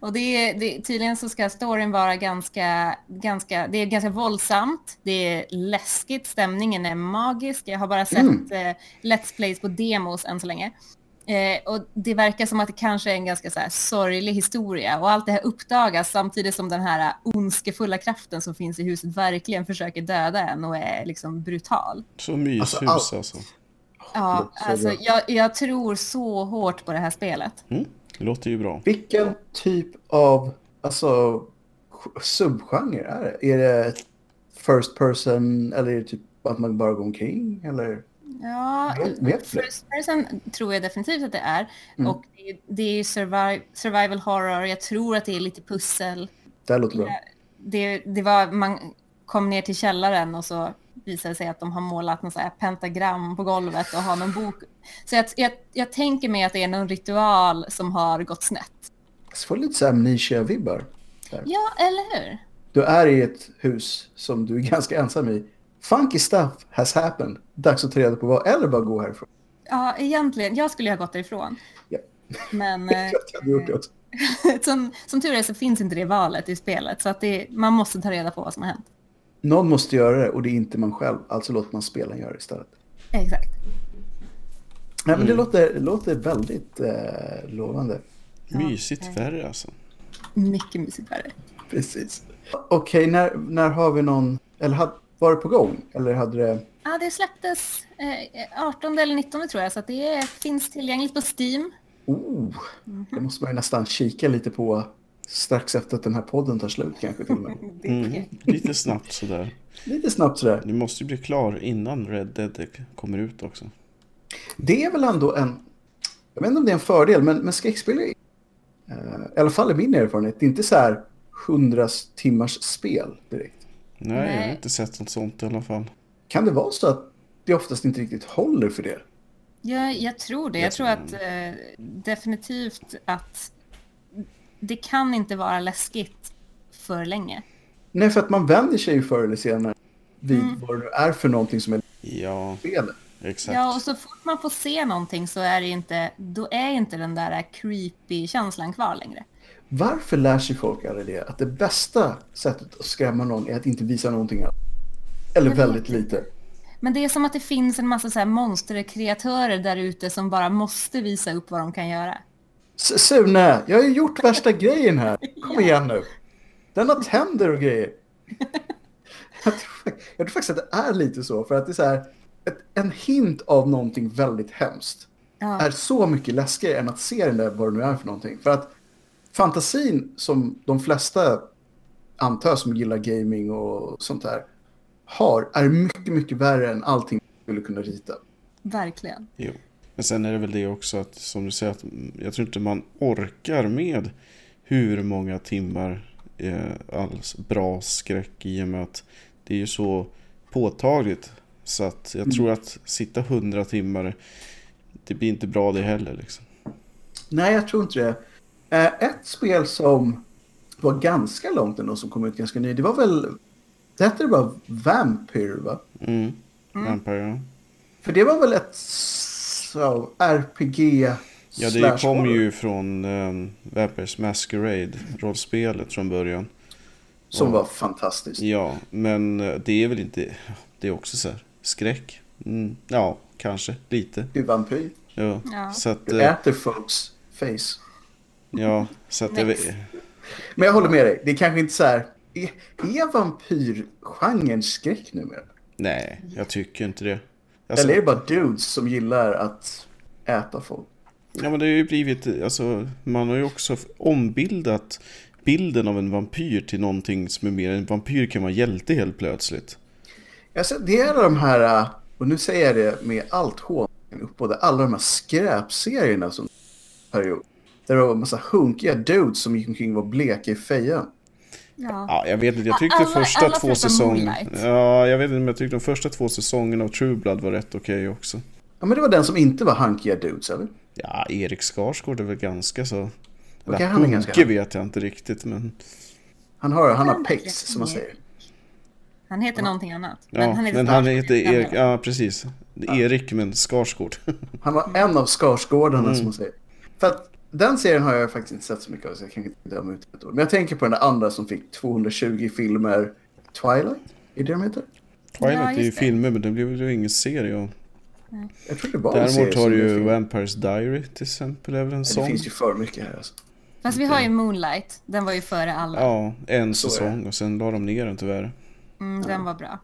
Och det är, det, tydligen så ska storyn vara ganska, ganska, det är ganska våldsamt, det är läskigt, stämningen är magisk. Jag har bara sett Mm. eh, Let's Plays på demos än så länge. Eh, och det verkar som att det kanske är en ganska så här, sorglig historia och allt det här uppdagas samtidigt som den här ondskefulla kraften som finns i huset verkligen försöker döda en och är liksom brutal. Så myshus Alltså, alltså. Ja, så alltså jag, jag tror så hårt på det här spelet. Mm, det låter ju bra. Vilken typ av alltså, subgenre är det? Är det first person eller är det typ att man bara går omkring? Eller? Ja, Vet- vet du? first person tror jag definitivt att det är. Mm. Och det är, det är ju survival, survival horror, jag tror att det är lite pussel. Det låter bra. Det, det var, man kom ner till källaren och så visade det sig att de har målat så här pentagram på golvet och har någon bok. Så jag, jag, jag tänker mig att det är någon ritual som har gått snett. Jag får lite så amnesia-vibbar. Ja, eller hur? Du är i ett hus som du är ganska ensam i. Funky stuff has happened. Dags att ta reda på vad, eller bara gå härifrån. Ja, egentligen. Jag skulle ha gått därifrån. Ja. Men Jag eh, hade gjort det också. som, som tur är så finns inte det valet i spelet. Så att det, man måste ta reda på vad som har hänt. Någon måste göra det och det är inte man själv. Alltså låter man spelen göra det istället. Exakt. Nej, men det Mm. låter, det låter väldigt eh, lovande. Ja, Mysigt eh. färre alltså. Mycket mysigt värre. Precis. Okej, när, när har vi någon... Eller had, var det på gång? Eller hade det... Ja, det släpptes eh, 18 eller 19 tror jag, så att det är, finns tillgängligt på Steam. Oh, det måste man ju nästan kika lite på strax efter att den här podden tar slut kanske till och med. Mm, lite snabbt sådär. Lite snabbt sådär. Du måste ju bli klar innan Red Dead kommer ut också. Det är väl ändå en, jag vet inte om det är en fördel, men, men skräckspel är, eh, i alla fall i min erfarenhet, det är inte så här 100 timmars spel direkt. Nej, jag har Nej. inte sett något sånt i alla fall. Kan det vara så att det oftast inte riktigt håller för det? Ja, jag tror det. Jag tror- att eh, definitivt att det kan inte vara läskigt för länge. Nej, för att man vänjer sig ju förr eller senare vid Mm. vad det är för någonting som är Ja, spelet. exakt. Ja, och så fort man får se någonting så är det inte, då är inte den där creepy känslan kvar längre. Varför lär sig folk aldrig det? Att det bästa sättet att skrämma någon är att inte visa någonting alls. Eller väldigt lite. Men det är som att det finns en massa så här monsterkreatörer där ute som bara måste visa upp vad de kan göra. Sune, jag har ju gjort värsta grejen här. Kom igen nu. Den har tänder och grejer. Jag tror, jag tror faktiskt att det är lite så. För att det är så här, ett, en hint av någonting väldigt hemskt Ja, är så mycket läskigare än att se den där vad det nu är för någonting. För att fantasin som de flesta antar som gillar gaming och sånt där har är mycket, mycket värre än allting man skulle kunna rita. verkligen. Jo. Men sen är det väl det också att, som du säger, att mm, jag tror inte man orkar med hur många timmar eh, alls bra skräck i och med att det är ju så påtagligt. Så att jag tror att sitta hundra timmar, det blir inte bra det heller liksom. Nej, jag tror inte det. Eh, Ett spel som var ganska långt ändå, som kom ut ganska ny, det var väl... Det hette det bara Vampire, va? Mm. Vampire, För det var väl ett så, RPG Ja, det kom ju från um, Vampires Masquerade, rollspelet från början. Som var fantastiskt. Ja, men eh, det är väl inte, det är också så här, skräck. Mm, ja, kanske, lite. Du är vampyr. Ja, Ja. så att, Du eh, äter folks face. ja, så att jag Men jag håller med dig. Det är kanske inte så här... Är, är vampyrgenren skräck numera? nej, jag tycker inte det. Alltså, Eller är det bara dudes som gillar att äta folk? Ja, men det har ju blivit, alltså, man har ju också ombildat bilden av en vampyr till någonting som är mer, en vampyr kan vara hjälte helt plötsligt. Alltså, det är de här, äh, och nu säger jag det med allt hån uppåt, alla de här skräpserierna som period. Där det var en massa hunkiga dudes som gick omkring och var bleka i fejan. Ja. Ja, jag vet inte. Jag tyckte Alla- första alla två säsongerna... Ja, jag vet inte, men jag tyckte de första två säsongerna av True Blood var rätt okej också. Ja, men det var den som inte var hunkiga dudes, eller? Ja, Erik Skarsgård är väl ganska så... Okej, Eller han är ganska- hunke vet jag inte riktigt, men... Han har, han har Han jätte- som man säger. Han heter någonting annat. Ja, men han heter, men han heter Erik... Ja, Ja, precis. Erik, men Skarsgård. Han var en av Skarsgårdarna, Mm. som man säger. För att den serien har jag faktiskt inte sett så mycket av, så jag kan inte döma ut ett år. Men jag tänker på den där andra som fick 220 filmer. Twilight? Är det de heter? Twilight Ja, är ju det. filmer, men det blev ju ingen serie. Och Jag tror det var en serie däremot har ju. Vampires Diary till exempel, är väl en Det sån. finns ju för mycket här alltså. Fast vi har ju Moonlight. Den var ju före alla. Ja, en Så det. säsong och sen la de ner den tyvärr. Mm, den var bra.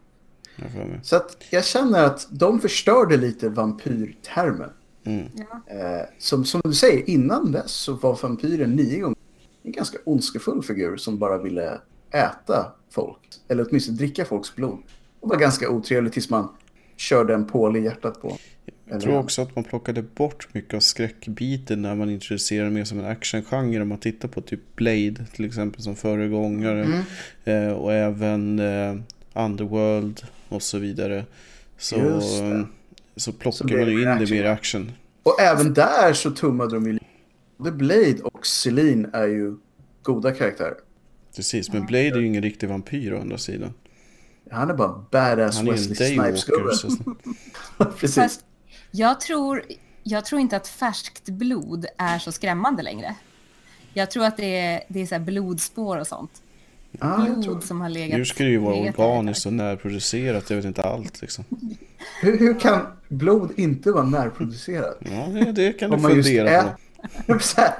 Så att jag känner att de förstörde lite vampyrtermen. Mm. Ja. Eh, som, som du säger, innan dess så var vampyren nio gånger en ganska ondskefull figur som bara ville äta folk. Eller åtminstone dricka folks blod. Och var ganska otrevlig tills man körde en pål i hjärtat på. Jag tror också att man plockade bort mycket av skräckbiten när man introducerade mer som en actiongenre. Om man tittar på typ Blade till exempel som föregångare. Mm. Eh, och även eh, Underworld och så vidare. Så, Just det. Så plockar man ju in det mer action. Och även där så tummade de ju lite. Både Blade och Celine är ju goda karaktärer. Precis, men Blade är ju ingen riktig vampyr å andra sidan. Han är bara badass Han är Wesley Snipes-gubbe. Precis. Fast jag tror, jag tror inte att färskt blod är så skrämmande längre. Jag tror att det är, det är så här blodspår och sånt. Tror. Blod som har legat... nu ska ju vara organiskt och närproducerat, jag vet inte allt liksom. Hur, hur kan blod inte vara närproducerat? Ja, det, det kan du fundera på. Här,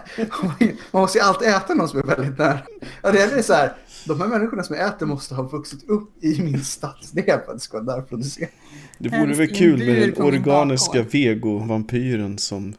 man måste ju alltid äta någon som är väldigt nära. Ja, det är så här, De här människorna som jag äter måste ha vuxit upp i min stadsdel för att det ska vara närproducerat. Det vore väl kul med den organiska vego-vampyren som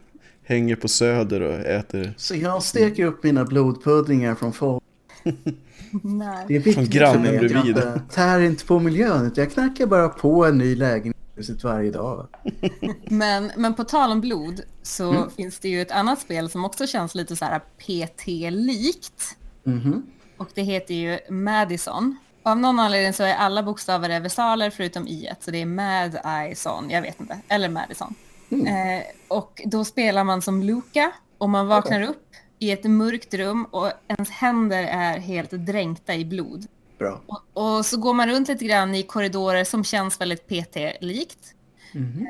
hänger på söder och äter Så jag steker upp mina blodpuddingar från folk. Nej. Det är viktigt Från för grannen mig att jag bredvid. inte tär inte på miljön. utan Jag knackar bara på en ny lägenhet i huset varje dag. Men, men på tal om blod så Mm. finns det ju ett annat spel som också känns lite så här PT-likt. Mhm. Och det heter ju Madison. Av någon anledning så är alla bokstäver är versaler förutom i så det är Madison, jag vet inte, eller Madison. Eh, och då spelar man som Luca och man vaknar upp i ett mörkt rum och ens händer är helt dränkta i blod. Bra. Och, och så går man runt lite grann i korridorer som känns väldigt PT-likt. Mhm.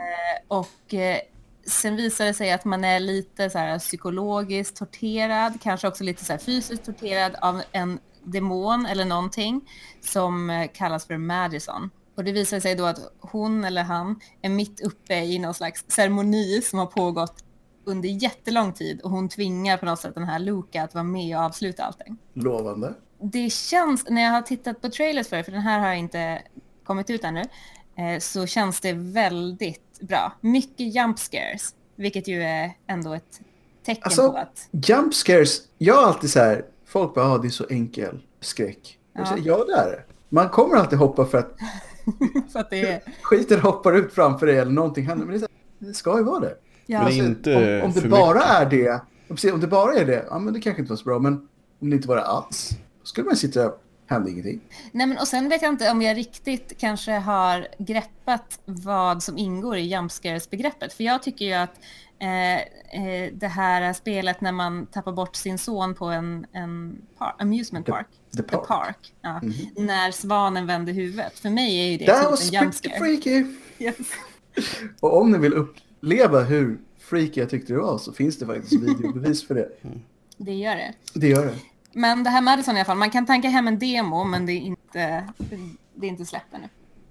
Och eh, sen visar det sig att man är lite så här psykologiskt torterad, kanske också lite så här fysiskt torterad av en demon eller någonting som eh, kallas för Madison. Och det visar sig då att hon eller han är mitt uppe i någon slags ceremoni som har pågått under jättelång tid och hon tvingar på något sätt den här Luca att vara med och avsluta allting Lovande. det känns, när jag har tittat på trailers för det, för den här har inte kommit ut ännu, eh, så känns det väldigt bra. Mycket jump scares, vilket ju är ändå ett tecken Alltså- på att... Jump scares. Jag är alltid så här. Folk bara, ah, det är så enkel skräck. Ja. säger, ja det är det. Man kommer alltid hoppa för att för att det är skiten hoppar ut framför dig eller någonting händer. Men det, här, det ska ju vara det. Ja, Men inte om, om det bara mycket. är det, om om det bara är det, ja men det kanske inte var så bra. Men om det inte var det alls, då skulle man sitta och hände ingenting. Nej, men, och sen vet jag inte om jag riktigt kanske har greppat vad som ingår i jump scares-begreppet. För jag tycker ju att eh, eh, det här spelet när man tappar bort sin son på en, en par, amusement The- park. the park. ja. Mhm. När svanen vänder huvudet. För mig är ju det That typ was en jump pretty scare. freaky. Yes. Och om ni vill uppleva hur freaky jag tyckte det var så finns det faktiskt videobevis för det. Det gör det. Det gör det. Men det här Madison i alla fall, man kan tanka hem en demo men det är inte, det är inte släppt ännu.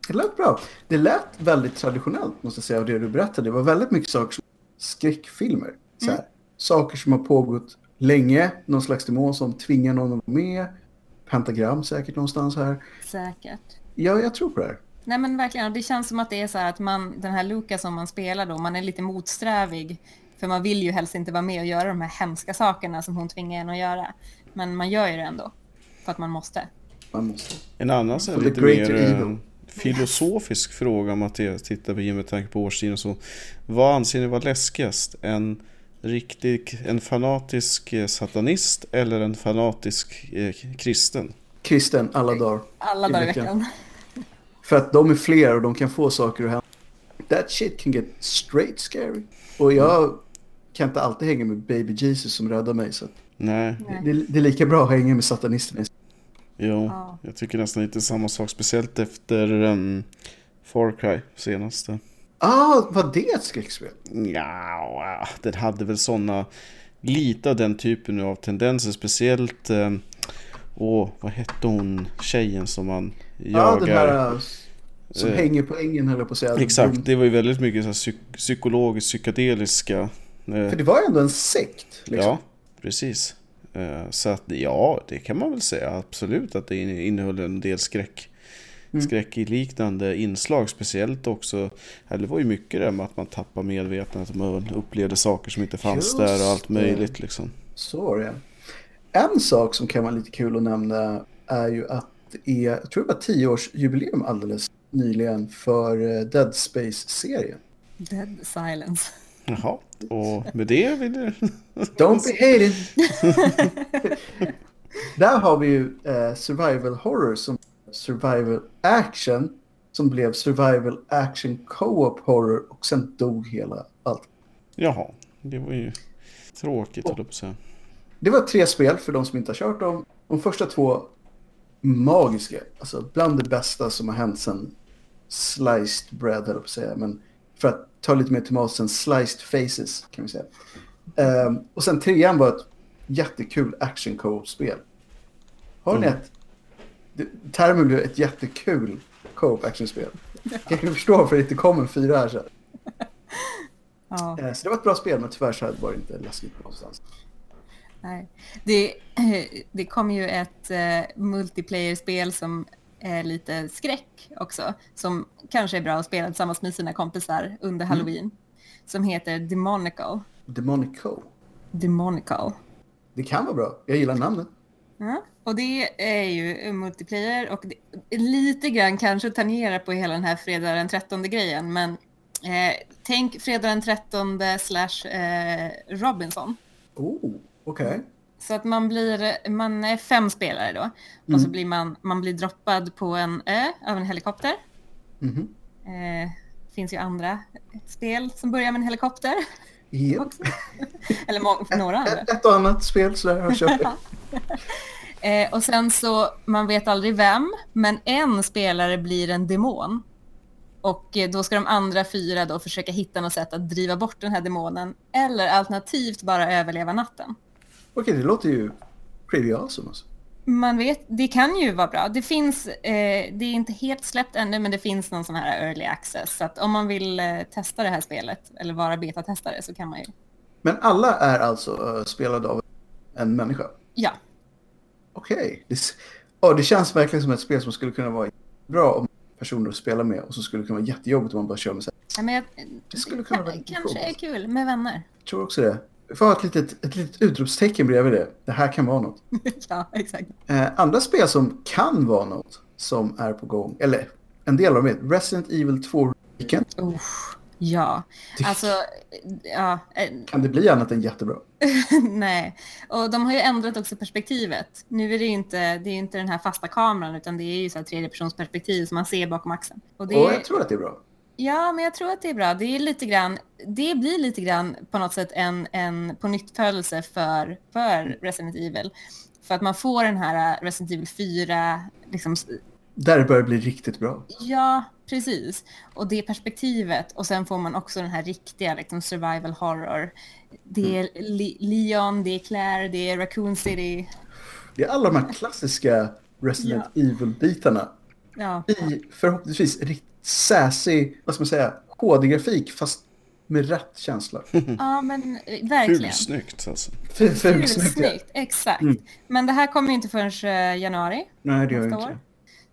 Det lät bra. Det lät väldigt traditionellt måste jag säga av det du berättade. Det var väldigt mycket saker som skräckfilmer. Så här. Mm. Saker som har pågått länge. Någon slags demon som tvingar någon att vara med. Pentagram säkert någonstans här. Säkert. Ja, jag tror på det här. Nej men verkligen, och det känns som att det är så här att man, den här Luca som man spelar då, man är lite motsträvig. För man vill ju helst inte vara med och göra de här hemska sakerna som hon tvingar en att göra. Men man gör ju det ändå. För att man måste. Man måste. En annan så lite mer eh, evil. filosofisk fråga Mattias tittar på med tanke på årstiden och så. Vad anser ni vara läskigast? En riktig, en fanatisk eh, satanist eller en fanatisk eh, kristen? Kristen alla dagar. Alla dagar i veckan. För att de är fler och de kan få saker att hända. That shit can get straight scary. Och jag kan inte alltid hänga med baby Jesus som räddar mig. Så Nej, det, det är lika bra att hänga med satanisterna. jo, Ja. jag tycker nästan lite samma sak. Speciellt efter um, Far Cry senaste. Ah, var det ett skräckspel? Ja, den hade väl sådana lite av den typen av tendenser. Speciellt, eh, åh, vad hette hon, tjejen som man Ja, jagar? den här äh, som Eh, hänger på ängen höll jag på att säga. Exakt, det var ju väldigt mycket så psyk- psykologiskt psykedeliska. eh, För det var ju ändå en sekt. Liksom. Ja, precis. Eh, Så att ja, det kan man väl säga absolut att det in- innehöll en del skräck. Mm. Skräckliknande inslag speciellt också. Eller det var ju mycket det med att man tappar medvetandet man upplevde saker som inte fanns Just där och allt möjligt liksom. Så var det. En sak som kan vara lite kul att nämna är ju att är, jag tror det var tioårsjubileum alldeles nyligen för eh, Dead Space-serien. Dead silence. Jaha, och med det vill jag... Don't be hated! Där har vi ju eh, survival horror som survival action som blev survival action co-op horror och sen dog hela allt. Jaha, det var ju tråkigt höll jag på att säga. Det var tre spel för de som inte har kört dem. De första två magiska, alltså bland det bästa som har hänt sen sliced bread höll jag på att säga. Men för att ta lite mer tematiskt sen sliced faces kan vi säga. Ehm, och sen trean var ett jättekul action co-op-spel. Har ni Mm. ett, termen blev ett jättekul co-op actionspel. Jag kan förstå varför det inte kom en fyra här sen. Ja. Eh, Så det var ett bra spel men tyvärr så var det inte läskigt någonstans. Nej. Det, det kom ju ett uh, multiplayer-spel som är lite skräck också, som kanske är bra att spela tillsammans med sina kompisar under mm. halloween, som heter Demonical. Demonical? Demonical. Det kan vara bra, jag gillar namnet. Ja, och det är ju multiplayer och lite grann kanske tangerar på hela den här fredag den 13 grejen, men eh, tänk fredag den 13 slash eh, Robinson. Oh, okej. Okay. Så att man blir, man är fem spelare då. Mm. Och så blir man, man blir droppad på en ö av en helikopter. Mm. Eh, finns ju andra spel som börjar med en helikopter. Yep. Eller några andra. Ett, ett och annat spel sådär har köpt. eh, och sen så, man vet aldrig vem, men en spelare blir en demon. Och eh, då ska de andra fyra då försöka hitta något sätt att driva bort den här demonen. Eller alternativt bara överleva natten. Okej, det låter ju pretty awesome. Alltså. Man vet, det kan ju vara bra. Det finns, eh, det är inte helt släppt ännu, men det finns någon sån här early access. Så att om man vill eh, testa det här spelet, eller vara betatestare, så kan man ju. Men alla är alltså uh, spelade av en människa? Ja. Okej. Det, oh, det känns verkligen som ett spel som skulle kunna vara bra om personer att spela med och så skulle kunna vara jättejobbigt om man bara kör med sig. Ja, men jag, det skulle kunna vara kanske är kul med vänner. Jag tror också det. Ha ett litet, ett litet utropstecken bredvid det. Det här kan vara något. ja, exakt. Eh, andra spel som kan vara något som är på gång, eller en del av det, Resident Evil 2 Weekend. Oh, ja, alltså... Ja. Eh, kan det bli annat än jättebra? Nej, och de har ju ändrat också perspektivet. Nu är det inte, det är inte den här fasta kameran utan det är ju så här tredjepersonsperspektiv som man ser bakom axeln. Och, det... och jag tror att det är bra. Ja, men jag tror att det är bra. Det, är lite grann, det blir lite grann på något sätt en, en på nytt för, för Resident Evil. För att man får den här Resident Evil 4... Liksom... Där det börjar bli riktigt bra. Ja, precis. Och det perspektivet. Och sen får man också den här riktiga liksom, survival horror. Det är mm. Leon, det är Claire, det är Raccoon City. Det är alla de här klassiska Resident ja. Evil-bitarna. Ja. I förhoppningsvis sassy, vad ska man säga, HD-grafik fast med rätt känsla. Ja, men verkligen. Fulsnyggt alltså. Fulsnyggt, ja. exakt. Mm. Men det här kommer ju inte förrän eh, januari. Nej, det gör det inte.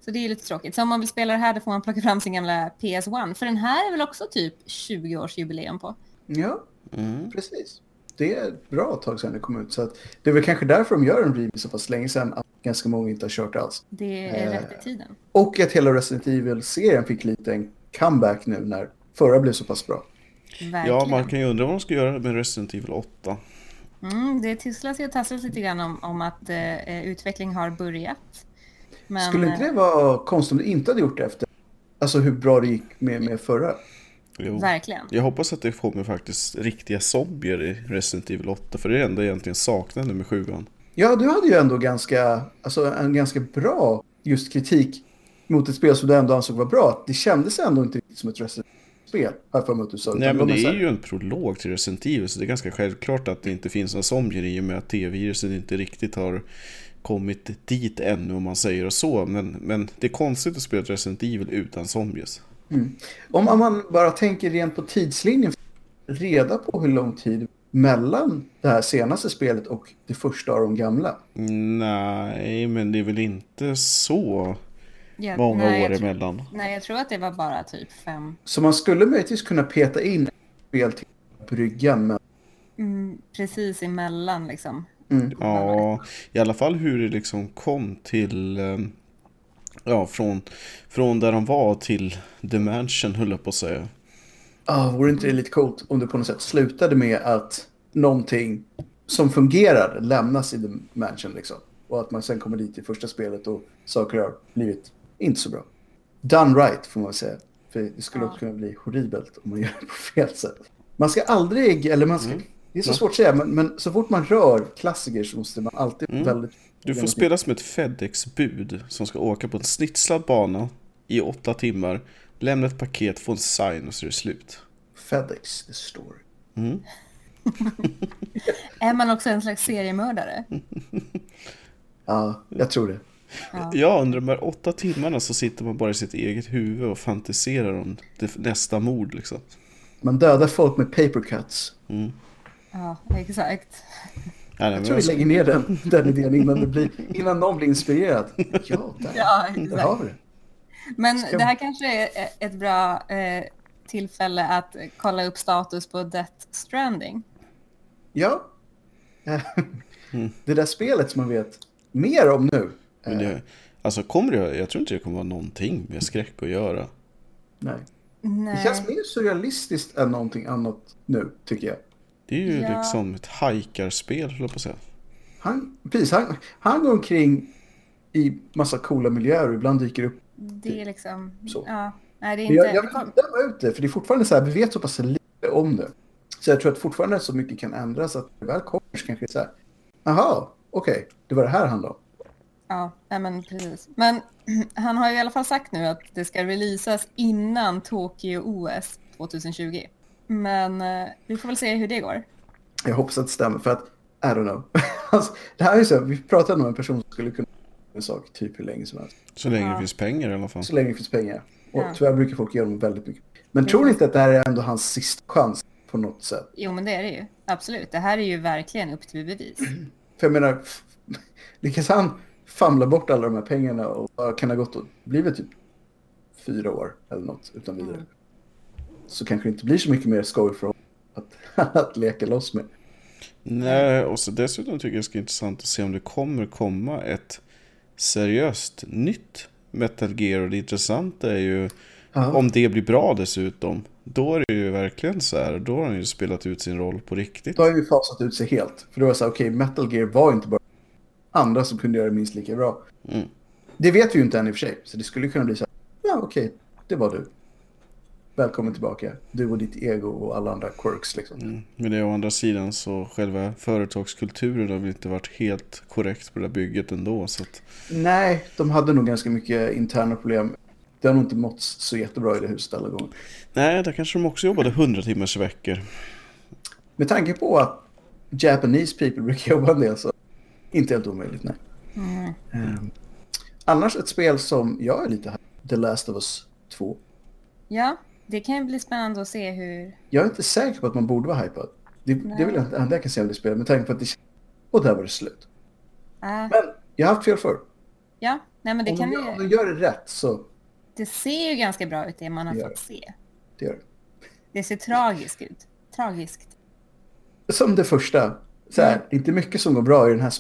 Så det är lite tråkigt. Så om man vill spela det här då får man plocka fram sin gamla PS1. För den här är väl också typ 20-årsjubileum på. Ja, mm. precis. Det är ett bra tag sedan det kom ut. Så att det är väl kanske därför de gör en remake så pass länge sedan ganska många inte har kört alls. Det är eh, rätt i tiden. Och att hela Resident Evil-serien fick lite en comeback nu när förra blev så pass bra. Verkligen. Ja, man kan ju undra vad de ska göra med Resident Evil 8. Mm, det tisslas och tasslas lite grann om, om att eh, utveckling har börjat. Men... Skulle inte det vara konstigt om du inte hade gjort det efter alltså hur bra det gick med, med förra? Jo. Verkligen. Jag hoppas att det kommer faktiskt riktiga zombier i Resident Evil 8. För det är det enda jag egentligen saknade med sjuan. Ja, du hade ju ändå ganska, alltså en ganska bra just kritik mot ett spel som du ändå ansåg var bra. Det kändes ändå inte riktigt som ett Resident spel Här för att du sa. Nej, men det är ju en prolog till Resident Evil. Så det är ganska självklart att det inte finns några zombier i och med att T-viruset inte riktigt har kommit dit ännu om man säger så. Men, men det är konstigt att spela Resident Evil utan zombies. Mm. Om man bara tänker rent på tidslinjen. Reda på hur lång tid mellan det här senaste spelet och det första av de gamla? Nej, men det är väl inte så ja, många nej, år emellan. Nej, jag tror att det var bara typ fem. Så man skulle möjligtvis kunna peta in spel till bryggan. Men... Mm, precis emellan liksom. Mm. Ja, i alla fall hur det liksom kom till... Ja, från, från där de var till The Mansion höll jag på att säga. Ah, vore inte det lite coolt om det på något sätt slutade med att någonting som fungerar lämnas i The Mansion liksom. Och att man sen kommer dit i första spelet och saker har blivit inte så bra. Done right får man säga. För det skulle ja. också kunna bli horribelt om man gör det på fel sätt. Man ska aldrig, eller man ska, mm. det är så svårt att säga, men, men, så fort man rör klassiker så måste man alltid mm. väldigt... Du får spela som ett FedEx-bud som ska åka på en snitslad bana i åtta timmar Lämna ett paket, få en sign och så är det slut. FedEx, the story. Mm. är man också en slags seriemördare? ja, jag tror det. Ja. under de här åtta timmarna så sitter man bara i sitt eget huvud och fantiserar om det nästa mord liksom. Man dödar folk med paper cuts. Mm. Ja, exakt. Ja, Jag tror vi jag- lägger ner den, den idén innan, det blir, innan någon blir inspirerad. Ja, där, Ja, där har vi det. Men Ska- det här kanske är ett bra eh, tillfälle att kolla upp status på Death Stranding. Ja. Det där spelet som man vet mer om nu. Men det, alltså kommer det, jag tror inte det kommer vara någonting med skräck att göra. Nej. Nej. Det känns mer surrealistiskt än någonting annat nu, tycker jag. Det är ju Ja. liksom ett hajkarspel, höll jag på att säga. Han, precis, han, han går omkring i massa coola miljöer och ibland dyker upp. Det är liksom... Så. Ja. Nej, det är inte... jag, jag vill inte döma ut det, för det är fortfarande så här, vi vet så pass lite om det. Så jag tror att fortfarande så mycket kan ändras att det väl kommer så kanske det är så här, aha, okej, det var det här handlade om. Ja, nej, men precis. Men han har ju i alla fall sagt nu att det ska releasas innan Tokyo OS 2020. Men eh, vi får väl se hur det går. Jag hoppas att det stämmer, för att, I don't know. alltså, det här är så, vi pratade om en person som skulle kunna göra en sak typ hur länge som helst. Så länge Ja. det finns pengar i alla fall. Så länge det finns pengar. Och Ja. tyvärr brukar folk göra dem väldigt mycket. Men tror ni inte att det här är ändå hans sista chans på något sätt? Jo, men det är det ju. Absolut. Det här är ju verkligen upp till bevis. För jag menar, lyckas han famla bort alla de här pengarna och kan ha gått och blivit typ fyra år eller något utan vidare. Mm. Så kanske det inte blir så mycket mer skoj för honom att, att leka loss med. Nej, och så dessutom tycker jag det ska vara intressant att se om det kommer komma ett seriöst nytt Metal Gear. Och det intressanta är ju Ja. om det blir bra dessutom. Då är det ju verkligen så här, då har han ju spelat ut sin roll på riktigt. Då har ju fasat ut sig helt. För det var så här, okej, Metal Gear var inte bara andra som kunde göra det minst lika bra. Mm. Det vet vi ju inte än i och för sig. Så det skulle kunna bli så här, ja okej, det var du. Välkommen tillbaka. Du och ditt ego och alla andra quirks liksom. Mm. Men det är å andra sidan så själva företagskulturen har väl inte varit helt korrekt på det där bygget ändå. Så att, Nej, de hade nog ganska mycket interna problem. Det har nog inte mått så jättebra i det huset alla gånger. nej, där kanske de också jobbade 100 timmars veckor. Med tanke på att Japanese people brukar jobba en del så inte helt omöjligt, nej. Mm. Ehm, annars ett spel som jag är lite här, The Last of Us 2. Ja, det kan ju bli spännande att se hur... Jag är inte säker på att man borde vara hypad. Det, det jag inte, det enda jag kan säga om det spelet, med tanke på att det och där var det slut. Äh, Men jag har haft fel förr. ja, nej men det Om kan gör- om de gör det rätt så Det ser ju ganska bra ut det man har Det fått se. det gör det. Det ser tragiskt ut. Tragiskt. Som det första. Så här, är inte mycket som går bra i den här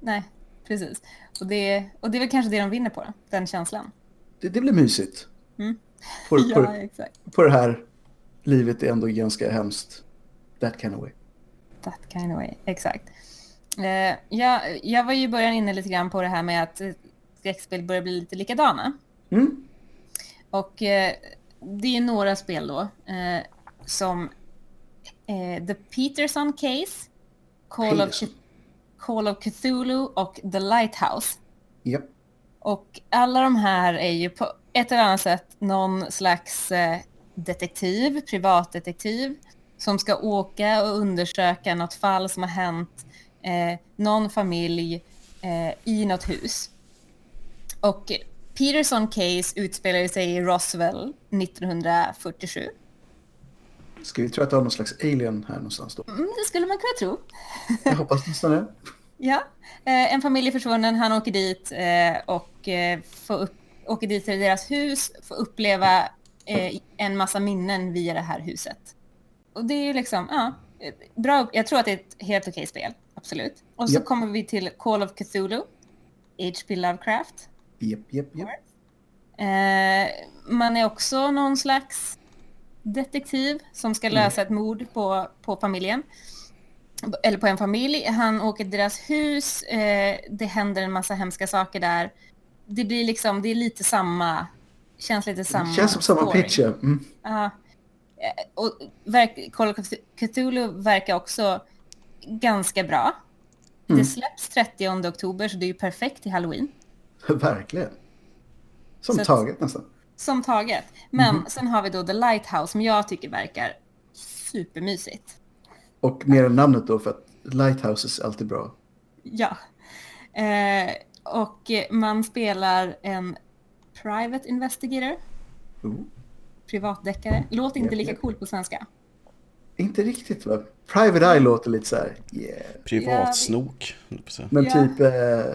Nej, precis. Och det, och det är väl kanske det de vinner på, den känslan. det, det blir mysigt. Mm. På, Ja, på, exakt. på det här livet är ändå ganska hemskt. That kind of way. That kind of way, exakt. Eh, jag, jag var ju i början inne lite grann på det här med att eh, skräckspel börjar bli lite likadana. Mm. Och eh, det är några spel då eh, som The Peterson Case, Call of. Call of Cthulhu och The Lighthouse. Japp. Och alla de här är ju på ett eller annat sätt någon slags eh, detektiv, privatdetektiv, som ska åka och undersöka något fall som har hänt eh, någon familj eh, i något hus. Och Peterson Case utspelar sig i Roswell 1947. Ska vi tro att det har någon slags alien här någonstans då? Mm, det skulle man kunna tro. Jag hoppas nästan det. Ja, eh, en familj är försvunnen, han åker dit eh, och eh, får upp, åker dit till deras hus, får uppleva eh, en massa minnen via det här huset. Och det är ju liksom, ja, bra. Jag tror att det är ett helt okej spel, absolut. Och så Japp. kommer vi till Call of Cthulhu, H.P. Lovecraft. Japp, japp, japp. Eh, man är också någon slags detektiv som ska lösa ett mord på, på familjen. Eller på en familj. Han åker till deras hus. Eh, det händer en massa hemska saker där. Det blir liksom, det är lite samma, känns lite samma Det känns som samma pitch, ja. Mm. Eh, och verk, Call of Cthulhu verkar också ganska bra. Mm. Det släpps 30 oktober så det är ju perfekt till halloween. Verkligen. Som Så taget nästan. Som taget. Men Mhm. sen har vi då The Lighthouse som jag tycker verkar supermysigt. Och mer än namnet då, för att Lighthouses är alltid bra. Ja. Eh, och man spelar en private investigator, Oh. privatdeckare. Låter inte lika coolt på svenska. Inte riktigt va? Private Eye låter lite så här. Yeah. Privatsnok. Men typ eh,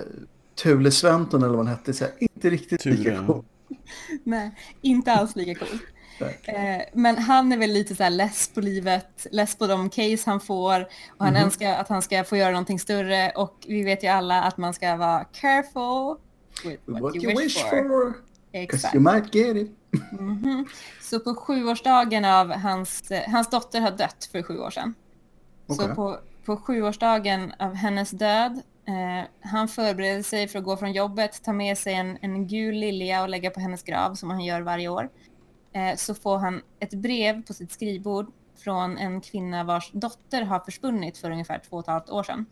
Thule Sventon eller vad han hette. Så här, inte riktigt Thule, lika cool. Nej, inte alls lika cool. Eh, men han är väl lite så här less på livet, less på de case han får och han Mhm. önskar att han ska få göra någonting större och vi vet ju alla att man ska vara careful with what, What you, wish, for. for. Exakt. you might get it. Mhm. Så på sjuårsdagen av hans, hans dotter har dött för sju år sedan. Så Okej. på, på sjuårsdagen av hennes död, eh, han förbereder sig för att gå från jobbet, ta med sig en, en gul lilja och lägga på hennes grav som han gör varje år. Eh, så får han ett brev på sitt skrivbord från en kvinna vars dotter har försvunnit för ungefär två och ett halvt år sedan.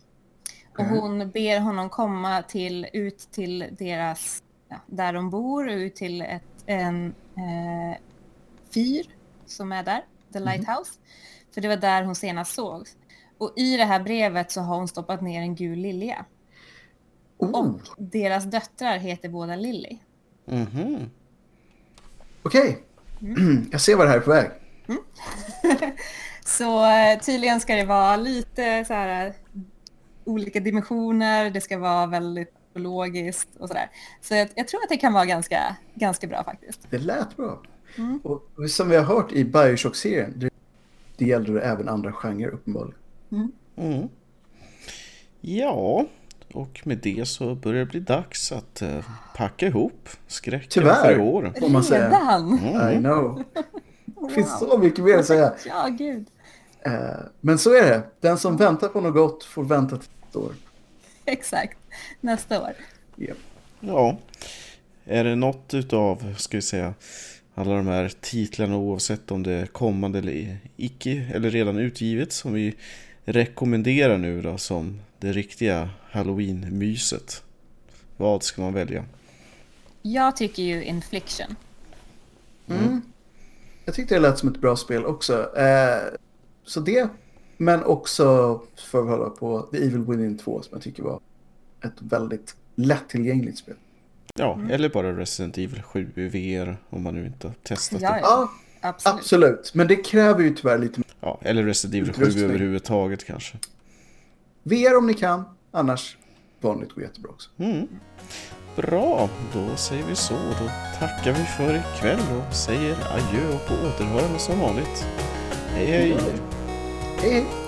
Och Okej. hon ber honom komma till, ut till deras, ja, där de bor, ut till ett, en eh, fyr som är där, The Lighthouse. För det var där hon senast sågs. Och i det här brevet så har hon stoppat ner en gul lilja. Oh, Och deras döttrar heter båda Lilly. Mhm. Okej. Mm. Jag ser vad det här är på väg. Så eh, tydligen ska det vara lite så här eh, olika dimensioner, det ska vara väldigt logiskt och sådär. Så jag, jag tror att det kan vara ganska, ganska bra faktiskt. Det lät bra. Mm. Och som vi har hört i Bioshock-serien, det, det gällde det även andra genrer uppenbarligen. Mm. Ja, och med det så börjar det bli dags att eh, packa ihop skräcken Tyvärr. för i år. Får man säga. Redan? I know. Det finns så mycket mer att säga. Ja, gud. Eh, Men så är det. Den som väntar på något gott får vänta till ett år. Exakt. Nästa år. Ja. Ja, är det något utav, ska vi säga, alla de här titlarna oavsett om det är kommande eller icke eller redan utgivet som vi rekommenderar nu då som det riktiga halloween-myset? Vad ska man välja? Jag tycker ju Infliction. Mm. Jag tyckte det lät som ett bra spel också. Eh, så det, men också för att hålla på The Evil Within 2 som jag tycker var ett väldigt lättillgängligt spel. Ja, eller bara Resident Evil 7 i VR om man nu inte har testat Ja, det. Ja, Absolut. absolut. Men det kräver ju tyvärr lite Ja, eller Resident Evil 7 Utrustning. överhuvudtaget kanske. VR om ni kan. Annars vanligt går jättebra också. Mm. Bra, då säger vi så. Då tackar vi för ikväll och säger adjö och på återhörande som vanligt. Hej hej! Hej hej!